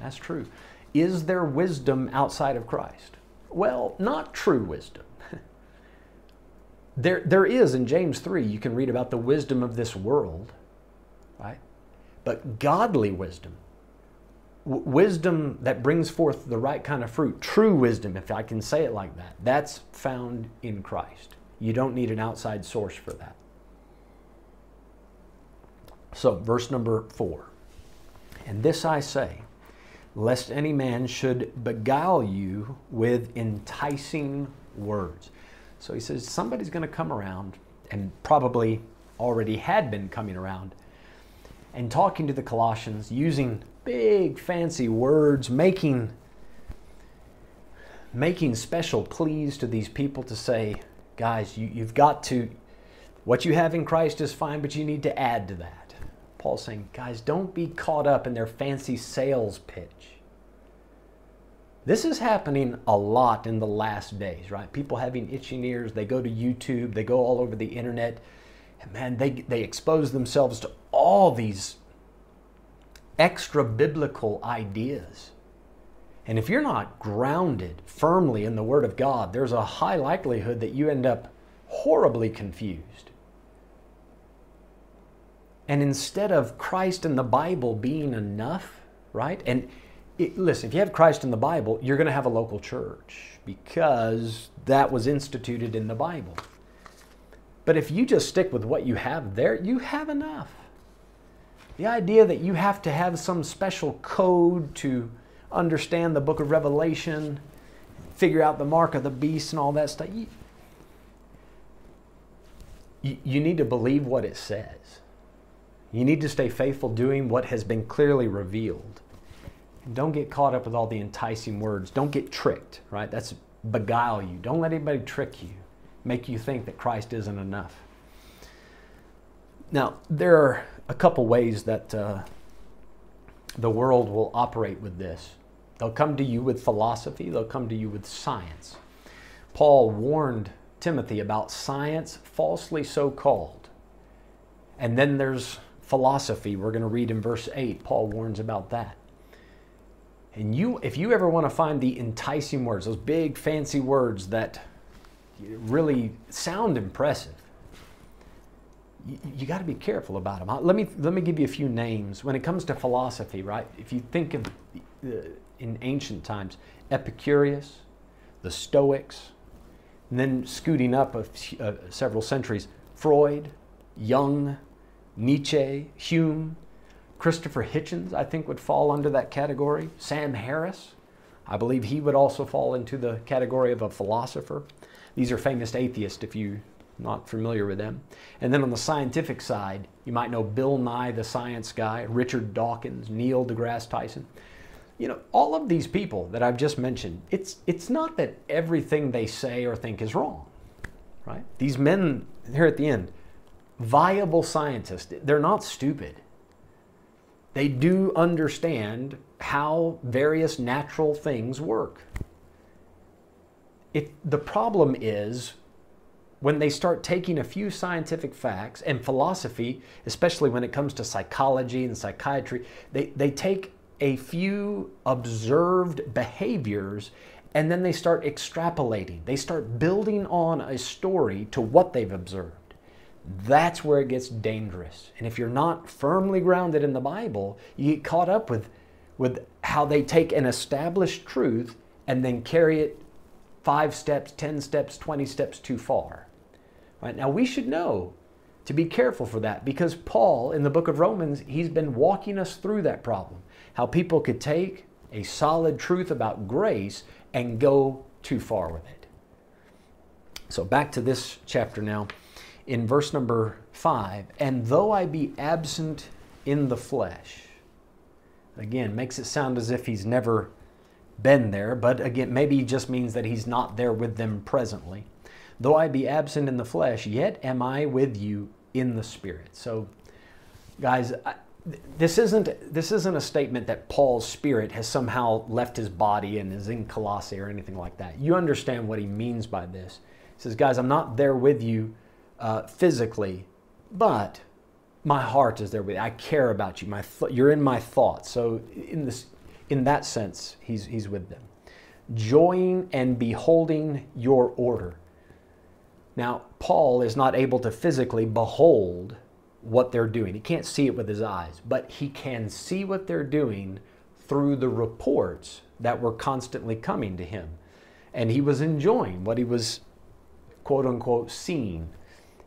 That's true. Is there wisdom outside of Christ? Well, not true wisdom. <laughs> there, there is in James 3, you can read about the wisdom of this world, right? But godly wisdom, w- wisdom that brings forth the right kind of fruit, true wisdom, if I can say it like that, that's found in Christ. You don't need an outside source for that. So, verse number four. And this I say, lest any man should beguile you with enticing words. So he says, somebody's going to come around, and probably already had been coming around, and talking to the Colossians using big fancy words, making making special pleas to these people to say, guys, you, you've got to, what you have in Christ is fine, but you need to add to that. Paul's saying, guys, don't be caught up in their fancy sales pitch. This is happening a lot in the last days, right? People having itching ears, they go to YouTube, they go all over the internet, And man, they, they expose themselves to all these extra biblical ideas. And if you're not grounded firmly in the Word of God, there's a high likelihood that you end up horribly confused. And instead of Christ and the Bible being enough, right? And it, listen, if you have Christ in the Bible, you're going to have a local church because that was instituted in the Bible. But if you just stick with what you have there, you have enough. The idea that you have to have some special code to understand the book of Revelation, figure out the mark of the beast and all that stuff, you, you, you need to believe what it says. You need to stay faithful doing what has been clearly revealed. And don't get caught up with all the enticing words. Don't get tricked, right? That's beguile you. Don't let anybody trick you, make you think that Christ isn't enough. Now, there are a couple ways that uh, the world will operate with this. They'll come to you with philosophy, they'll come to you with science. Paul warned Timothy about science, falsely so called. And then there's philosophy. We're going to read in verse 8. Paul warns about that. And you, if you ever want to find the enticing words, those big fancy words that really sound impressive, you, you got to be careful about them. Let me let me give you a few names. When it comes to philosophy, right? If you think of uh, in ancient times, Epicurus, the Stoics, and then scooting up of uh, several centuries, Freud, Jung, Nietzsche, Hume, Christopher Hitchens, I think, would fall under that category. Sam Harris, I believe he would also fall into the category of a philosopher. These are famous atheists if you're not familiar with them. And then on the scientific side, you might know Bill Nye, the science guy, Richard Dawkins, Neil deGrasse Tyson. You know, all of these people that I've just mentioned, it's, it's not that everything they say or think is wrong, right? These men here at the end, viable scientists, they're not stupid. They do understand how various natural things work. It, the problem is when they start taking a few scientific facts and philosophy, especially when it comes to psychology and psychiatry, they, they take a few observed behaviors and then they start extrapolating. They start building on a story to what they've observed. That's where it gets dangerous. And if you're not firmly grounded in the Bible, you get caught up with, with how they take an established truth and then carry it five steps, 10 steps, 20 steps too far. Right? Now we should know to be careful for that because Paul in the book of Romans, he's been walking us through that problem. How people could take a solid truth about grace and go too far with it. So back to this chapter now. In verse number 5, and though I be absent in the flesh, again, makes it sound as if he's never been there, but again, maybe just means that he's not there with them presently. Though I be absent in the flesh, yet am I with you in the spirit. So, guys, I, this isn't this isn't a statement that Paul's spirit has somehow left his body and is in Colossae or anything like that. You understand what he means by this. He says, guys, I'm not there with you uh, physically, but my heart is there with you. I care about you. My you're in my thoughts. So in this in that sense, he's he's with them. Joying and beholding your order. Now, Paul is not able to physically behold what they're doing. He can't see it with his eyes, but he can see what they're doing through the reports that were constantly coming to him. And he was enjoying what he was, quote unquote, seeing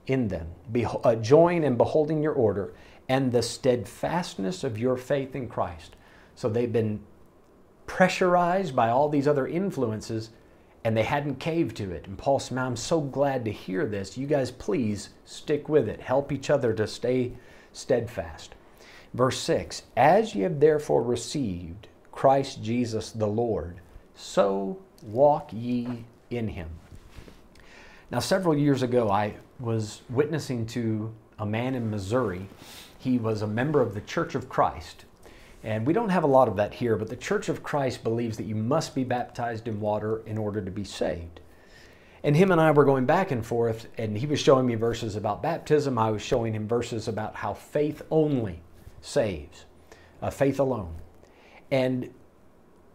in them. Beho- uh, join and beholding your order and the steadfastness of your faith in Christ. So they've been pressurized by all these other influences and they hadn't caved to it. And Paul said, I'm so glad to hear this. You guys, please stick with it. Help each other to stay steadfast. Verse 6 As ye have therefore received Christ Jesus the Lord, so walk ye in him. Now, several years ago, I was witnessing to a man in Missouri. He was a member of the Church of Christ, and we don't have a lot of that here, but the Church of Christ believes that you must be baptized in water in order to be saved. And him and I were going back and forth, and he was showing me verses about baptism. I was showing him verses about how faith only saves, uh, faith alone. And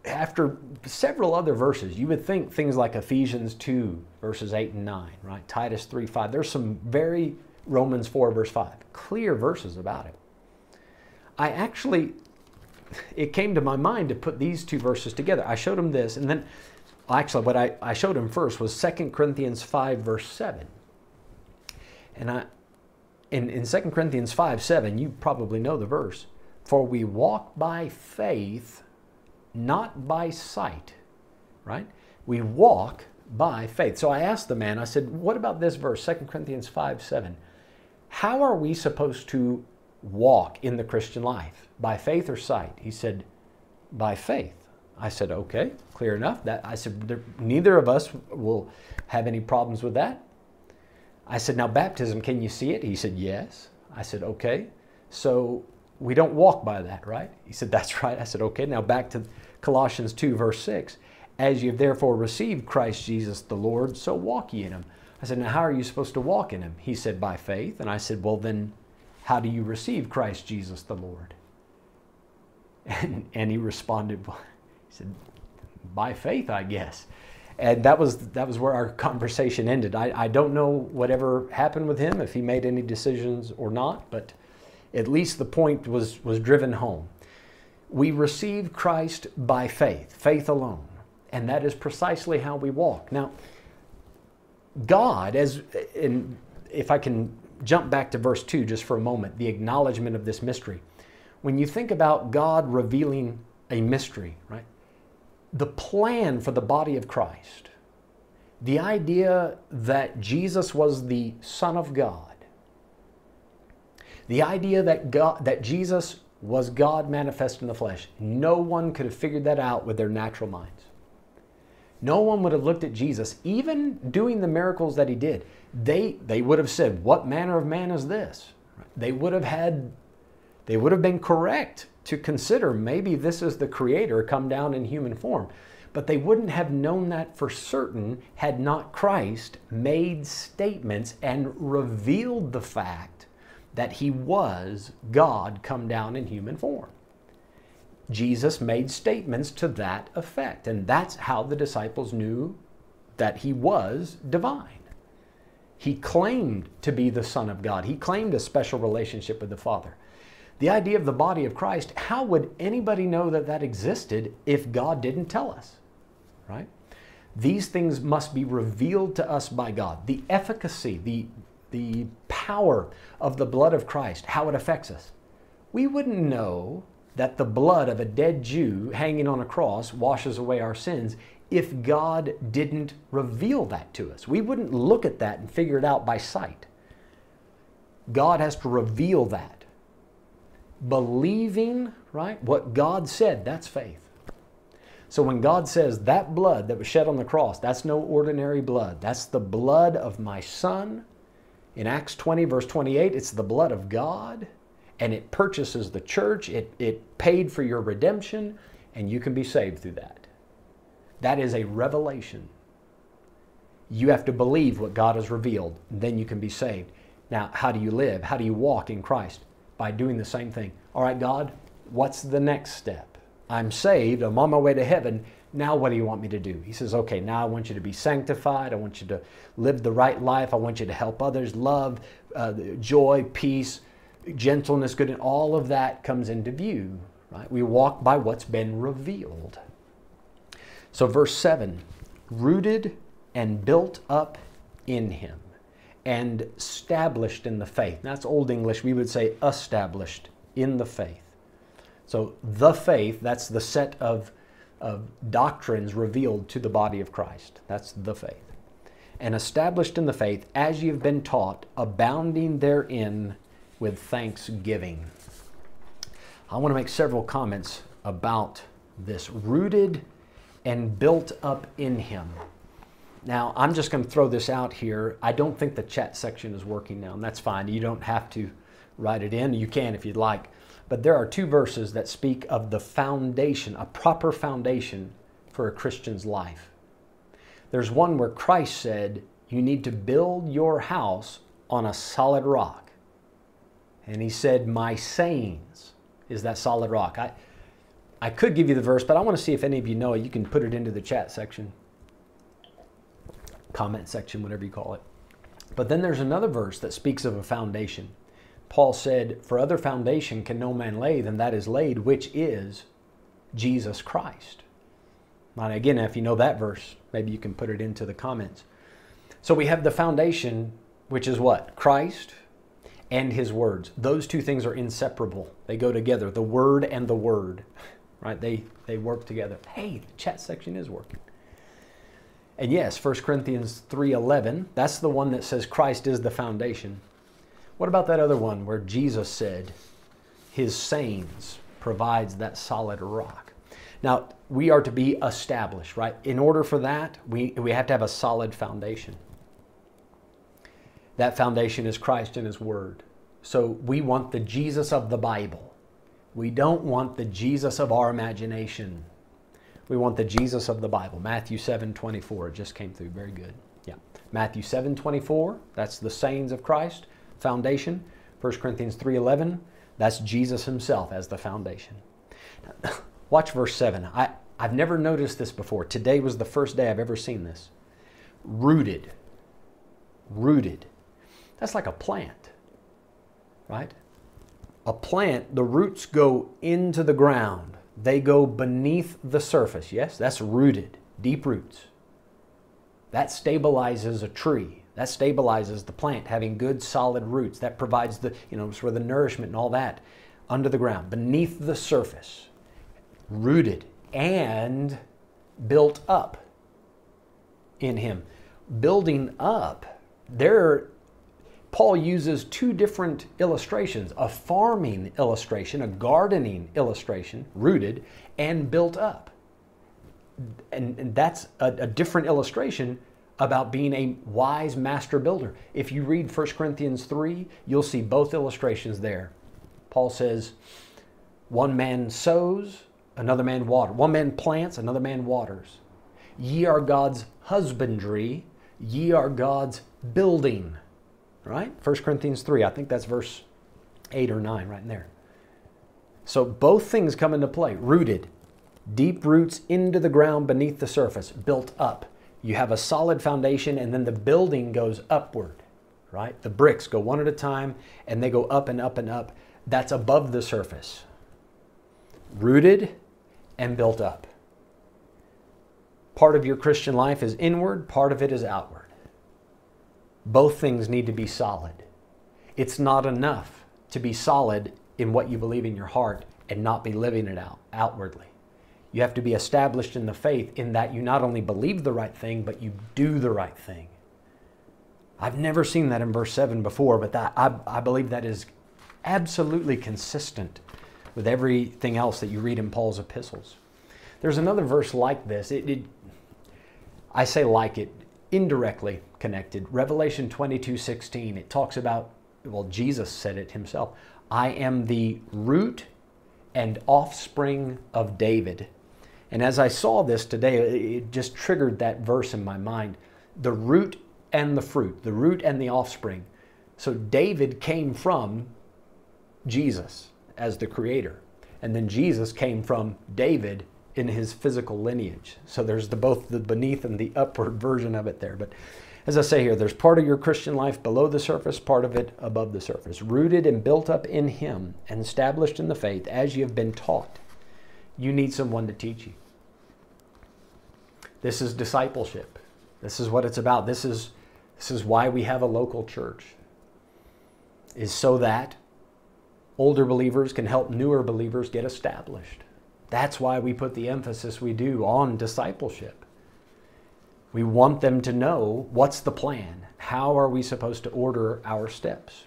after several other verses, you would think things like Ephesians 2, verses 8 and 9, right? Titus 3, 5. There's some very Romans 4, verse 5, clear verses about it. I actually, it came to my mind to put these two verses together. I showed him this, and then actually, what I, I showed him first was 2 Corinthians 5, verse 7. And I, in, in 2 Corinthians 5, 7, you probably know the verse. For we walk by faith, not by sight, right? We walk by faith. So I asked the man, I said, what about this verse, 2 Corinthians 5, 7? How are we supposed to walk in the Christian life? By faith or sight? He said, by faith. I said, okay, clear enough. That I said, neither of us will have any problems with that. I said, now baptism, can you see it? He said, yes. I said, okay. So we don't walk by that, right? He said, that's right. I said, okay. Now back to Colossians 2, verse 6. As you have therefore received Christ Jesus the Lord, so walk ye in him. I said, now how are you supposed to walk in him? He said, by faith. And I said, well, then how do you receive Christ Jesus the Lord? <laughs> And, and he responded, he said, by faith, I guess. And that was, that was where our conversation ended. I, I don't know whatever happened with him, if he made any decisions or not, but at least the point was, was driven home. We receive Christ by faith, faith alone. And that is precisely how we walk. Now, God, as in, if I can jump back to verse 2 just for a moment, the acknowledgement of this mystery. When you think about God revealing a mystery, right? the plan for the body of Christ, the idea that Jesus was the Son of God, the idea that, God, that Jesus was God manifest in the flesh, no one could have figured that out with their natural minds. No one would have looked at Jesus, even doing the miracles that he did. They, they would have said, What manner of man is this? They would have had, they would have been correct to consider maybe this is the Creator come down in human form. But they wouldn't have known that for certain had not Christ made statements and revealed the fact that he was God come down in human form. Jesus made statements to that effect, and that's how the disciples knew that he was divine. He claimed to be the Son of God. He claimed a special relationship with the Father. The idea of the body of Christ, how would anybody know that that existed if God didn't tell us? Right? These things must be revealed to us by God. The efficacy, the, the power of the blood of Christ, how it affects us. We wouldn't know that the blood of a dead Jew hanging on a cross washes away our sins if God didn't reveal that to us. We wouldn't look at that and figure it out by sight. God has to reveal that believing, right, what God said, that's faith. So when God says that blood that was shed on the cross, that's no ordinary blood. That's the blood of my son. In Acts 20, verse 28, it's the blood of God and it purchases the church. It, it paid for your redemption and you can be saved through that. That is a revelation. You have to believe what God has revealed, then you can be saved. Now, how do you live? How do you walk in Christ? by doing the same thing. All right, God, what's the next step? I'm saved, I'm on my way to heaven. Now, what do you want me to do? He says, Okay, now I want you to be sanctified. I want you to live the right life. I want you to help others, love, uh, joy, peace, gentleness, good, and all of that comes into view. Right? We walk by what's been revealed. So, verse 7 rooted and built up in Him and established in the faith. That's Old English. We would say established in the faith. So the faith, that's the set of, of doctrines revealed to the body of Christ. That's the faith. And established in the faith as you've been taught, abounding therein with thanksgiving. I want to make several comments about this. Rooted and built up in Him. Now, I'm just going to throw this out here. I don't think the chat section is working now, and that's fine. You don't have to write it in. You can if you'd like. But there are two verses that speak of the foundation, a proper foundation for a Christian's life. There's one where Christ said, You need to build your house on a solid rock. And he said, My sayings is that solid rock. I, I could give you the verse, but I want to see if any of you know it. You can put it into the chat section, comment section, whatever you call it. But then there's another verse that speaks of a foundation. Paul said, For other foundation can no man lay than that is laid, which is Jesus Christ. Now, again, if you know that verse, maybe you can put it into the comments. So we have the foundation, which is what? Christ and his words. Those two things are inseparable. They go together. The word and the word, <laughs> right? They, they work together. Hey, the chat section is working. And yes, 1 Corinthians 3:11, that's the one that says Christ is the foundation. What about that other one where Jesus said his sayings provides that solid rock? Now, we are to be established, right? In order for that, we, we have to have a solid foundation. That foundation is Christ and His Word. So we want the Jesus of the Bible. We don't want the Jesus of our imagination. We want the Jesus of the Bible. Matthew 7 24. It just came through. Very good. Yeah. Matthew 7 24. That's the sayings of Christ foundation. 1 Corinthians 3.11, that's Jesus himself as the foundation. <laughs> Watch verse 7. I, I've never noticed this before. Today was the first day I've ever seen this. Rooted. Rooted. That's like a plant, right? A plant, the roots go into the ground. They go beneath the surface. Yes, that's rooted, deep roots. That stabilizes a tree. That stabilizes the plant, having good solid roots. That provides the, you know, sort of the nourishment and all that under the ground, beneath the surface, rooted and built up in Him. Building up, there, Paul uses two different illustrations a farming illustration, a gardening illustration, rooted and built up. And, and that's a, a different illustration about being a wise master builder. If you read 1 Corinthians 3, you'll see both illustrations there. Paul says, one man sows, another man waters. One man plants, another man waters. Ye are God's husbandry, ye are God's building. Right? 1 Corinthians 3, I think that's verse 8 or 9 right there. So both things come into play rooted, deep roots into the ground beneath the surface, built up you have a solid foundation and then the building goes upward, right? The bricks go one at a time and they go up and up and up. That's above the surface. Rooted and built up. Part of your Christian life is inward, part of it is outward. Both things need to be solid. It's not enough to be solid in what you believe in your heart and not be living it out outwardly. You have to be established in the faith in that you not only believe the right thing, but you do the right thing. I've never seen that in verse 7 before, but that, I, I believe that is absolutely consistent with everything else that you read in Paul's epistles. There's another verse like this. It, it, I say like it, indirectly connected. Revelation 22 16, it talks about, well, Jesus said it himself I am the root and offspring of David and as I saw this today, it just triggered that verse in my mind the root and the fruit, the root and the offspring. So David came from Jesus as the creator. And then Jesus came from David in his physical lineage. So there's the, both the beneath and the upward version of it there. But as I say here, there's part of your Christian life below the surface, part of it above the surface, rooted and built up in Him and established in the faith as you have been taught you need someone to teach you. This is discipleship. This is what it's about. This is, this is why we have a local church, is so that older believers can help newer believers get established. That's why we put the emphasis we do on discipleship. We want them to know what's the plan. How are we supposed to order our steps?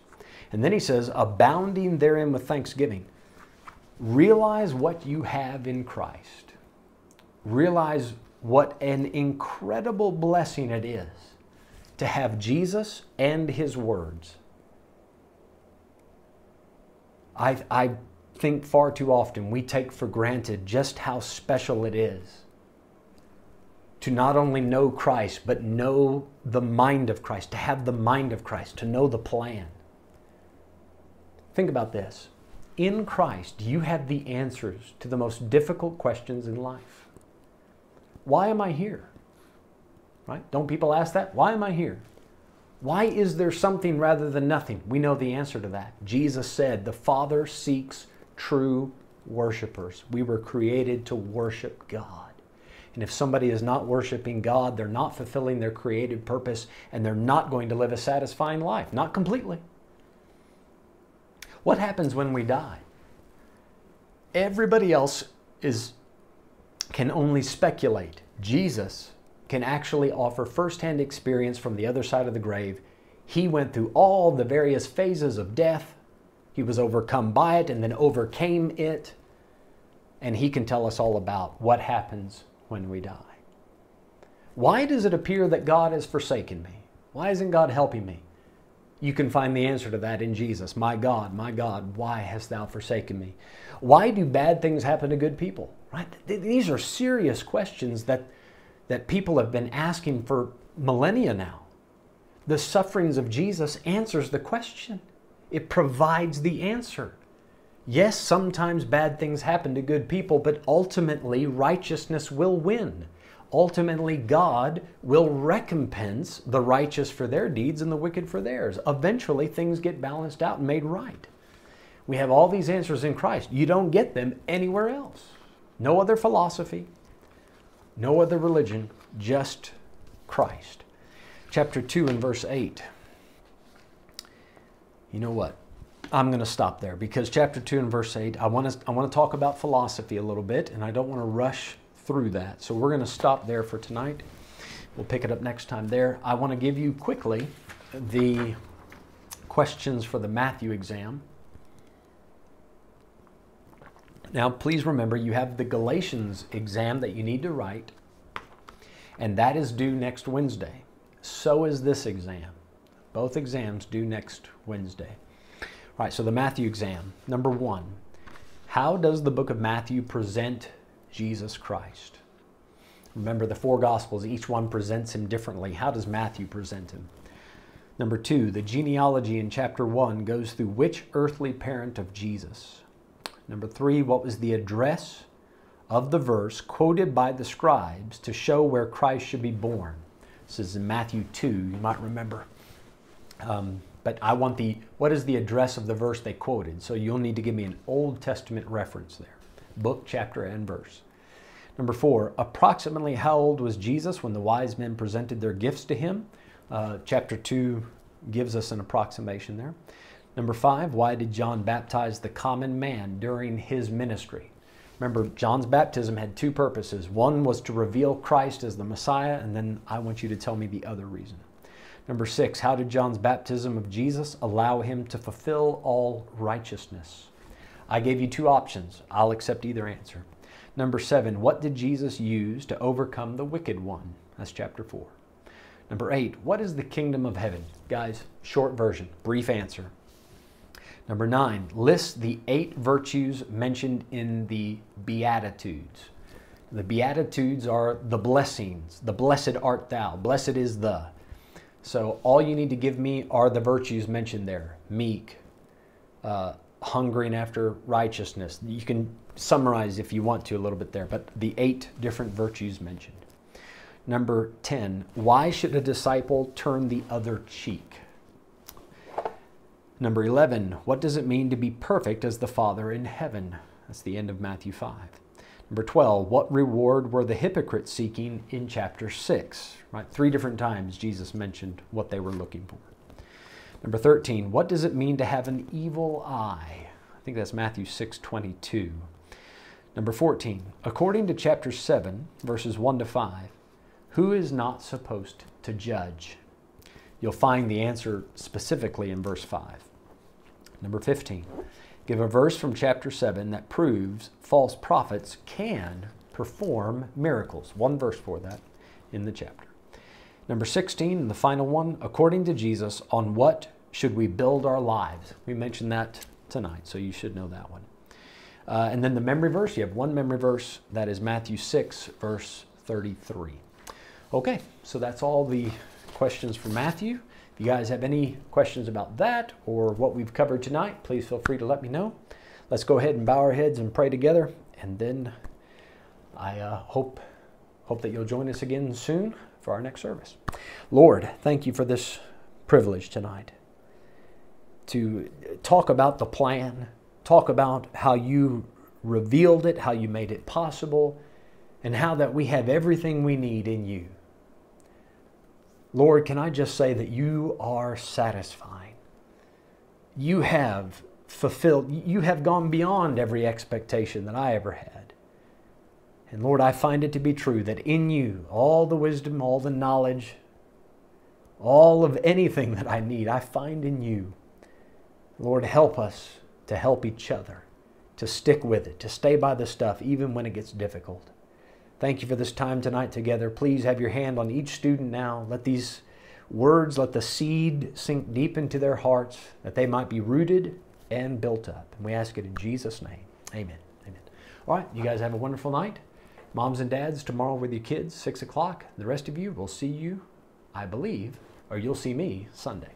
And then he says, abounding therein with thanksgiving. Realize what you have in Christ. Realize what an incredible blessing it is to have Jesus and His words. I, I think far too often we take for granted just how special it is to not only know Christ, but know the mind of Christ, to have the mind of Christ, to know the plan. Think about this. In Christ, you have the answers to the most difficult questions in life. Why am I here? Right? Don't people ask that? Why am I here? Why is there something rather than nothing? We know the answer to that. Jesus said, The Father seeks true worshipers. We were created to worship God. And if somebody is not worshiping God, they're not fulfilling their created purpose and they're not going to live a satisfying life. Not completely. What happens when we die? Everybody else is can only speculate. Jesus can actually offer firsthand experience from the other side of the grave. He went through all the various phases of death. He was overcome by it and then overcame it. And he can tell us all about what happens when we die. Why does it appear that God has forsaken me? Why isn't God helping me? You can find the answer to that in Jesus. My God, my God, why hast thou forsaken me? Why do bad things happen to good people? Right? These are serious questions that, that people have been asking for millennia now. The sufferings of Jesus answers the question. It provides the answer. Yes, sometimes bad things happen to good people, but ultimately righteousness will win. Ultimately, God will recompense the righteous for their deeds and the wicked for theirs. Eventually, things get balanced out and made right. We have all these answers in Christ. You don't get them anywhere else. No other philosophy, no other religion, just Christ. Chapter 2 and verse 8. You know what? I'm going to stop there because chapter 2 and verse 8, I want to, I want to talk about philosophy a little bit, and I don't want to rush through that. So we're going to stop there for tonight. We'll pick it up next time there. I want to give you quickly the questions for the Matthew exam. Now, please remember you have the Galatians exam that you need to write, and that is due next Wednesday. So is this exam. Both exams due next Wednesday. All right, so the Matthew exam. Number one, how does the book of Matthew present Jesus Christ? Remember the four Gospels, each one presents him differently. How does Matthew present him? Number two, the genealogy in chapter one goes through which earthly parent of Jesus? Number three, what was the address of the verse quoted by the scribes to show where Christ should be born? This is in Matthew 2, you might remember. Um, but I want the, what is the address of the verse they quoted? So you'll need to give me an Old Testament reference there book, chapter, and verse. Number four, approximately how old was Jesus when the wise men presented their gifts to him? Uh, chapter 2 gives us an approximation there. Number five, why did John baptize the common man during his ministry? Remember, John's baptism had two purposes. One was to reveal Christ as the Messiah, and then I want you to tell me the other reason. Number six, how did John's baptism of Jesus allow him to fulfill all righteousness? I gave you two options. I'll accept either answer. Number seven, what did Jesus use to overcome the wicked one? That's chapter four. Number eight, what is the kingdom of heaven? Guys, short version, brief answer. Number nine, list the eight virtues mentioned in the Beatitudes. The Beatitudes are the blessings. The blessed art thou. Blessed is the. So all you need to give me are the virtues mentioned there meek, uh, hungering after righteousness. You can summarize if you want to a little bit there, but the eight different virtues mentioned. Number 10, why should a disciple turn the other cheek? Number 11, what does it mean to be perfect as the Father in heaven? That's the end of Matthew 5. Number 12, what reward were the hypocrites seeking in chapter 6? Right? Three different times Jesus mentioned what they were looking for. Number 13, what does it mean to have an evil eye? I think that's Matthew 6 22. Number 14, according to chapter 7, verses 1 to 5, who is not supposed to judge? You'll find the answer specifically in verse 5. Number 15, give a verse from chapter 7 that proves false prophets can perform miracles. One verse for that in the chapter. Number 16, the final one, according to Jesus, on what should we build our lives? We mentioned that tonight, so you should know that one. Uh, and then the memory verse, you have one memory verse, that is Matthew 6, verse 33. Okay, so that's all the questions for Matthew. If you guys have any questions about that or what we've covered tonight, please feel free to let me know. Let's go ahead and bow our heads and pray together, and then I uh, hope hope that you'll join us again soon for our next service. Lord, thank you for this privilege tonight to talk about the plan, talk about how you revealed it, how you made it possible, and how that we have everything we need in you. Lord, can I just say that you are satisfying? You have fulfilled, you have gone beyond every expectation that I ever had. And Lord, I find it to be true that in you, all the wisdom, all the knowledge, all of anything that I need, I find in you. Lord, help us to help each other, to stick with it, to stay by the stuff even when it gets difficult. Thank you for this time tonight together. Please have your hand on each student now. Let these words, let the seed sink deep into their hearts that they might be rooted and built up. And we ask it in Jesus' name. Amen. Amen. All right, you guys have a wonderful night. Moms and dads, tomorrow with your kids, 6 o'clock. The rest of you, will see you, I believe, or you'll see me Sunday.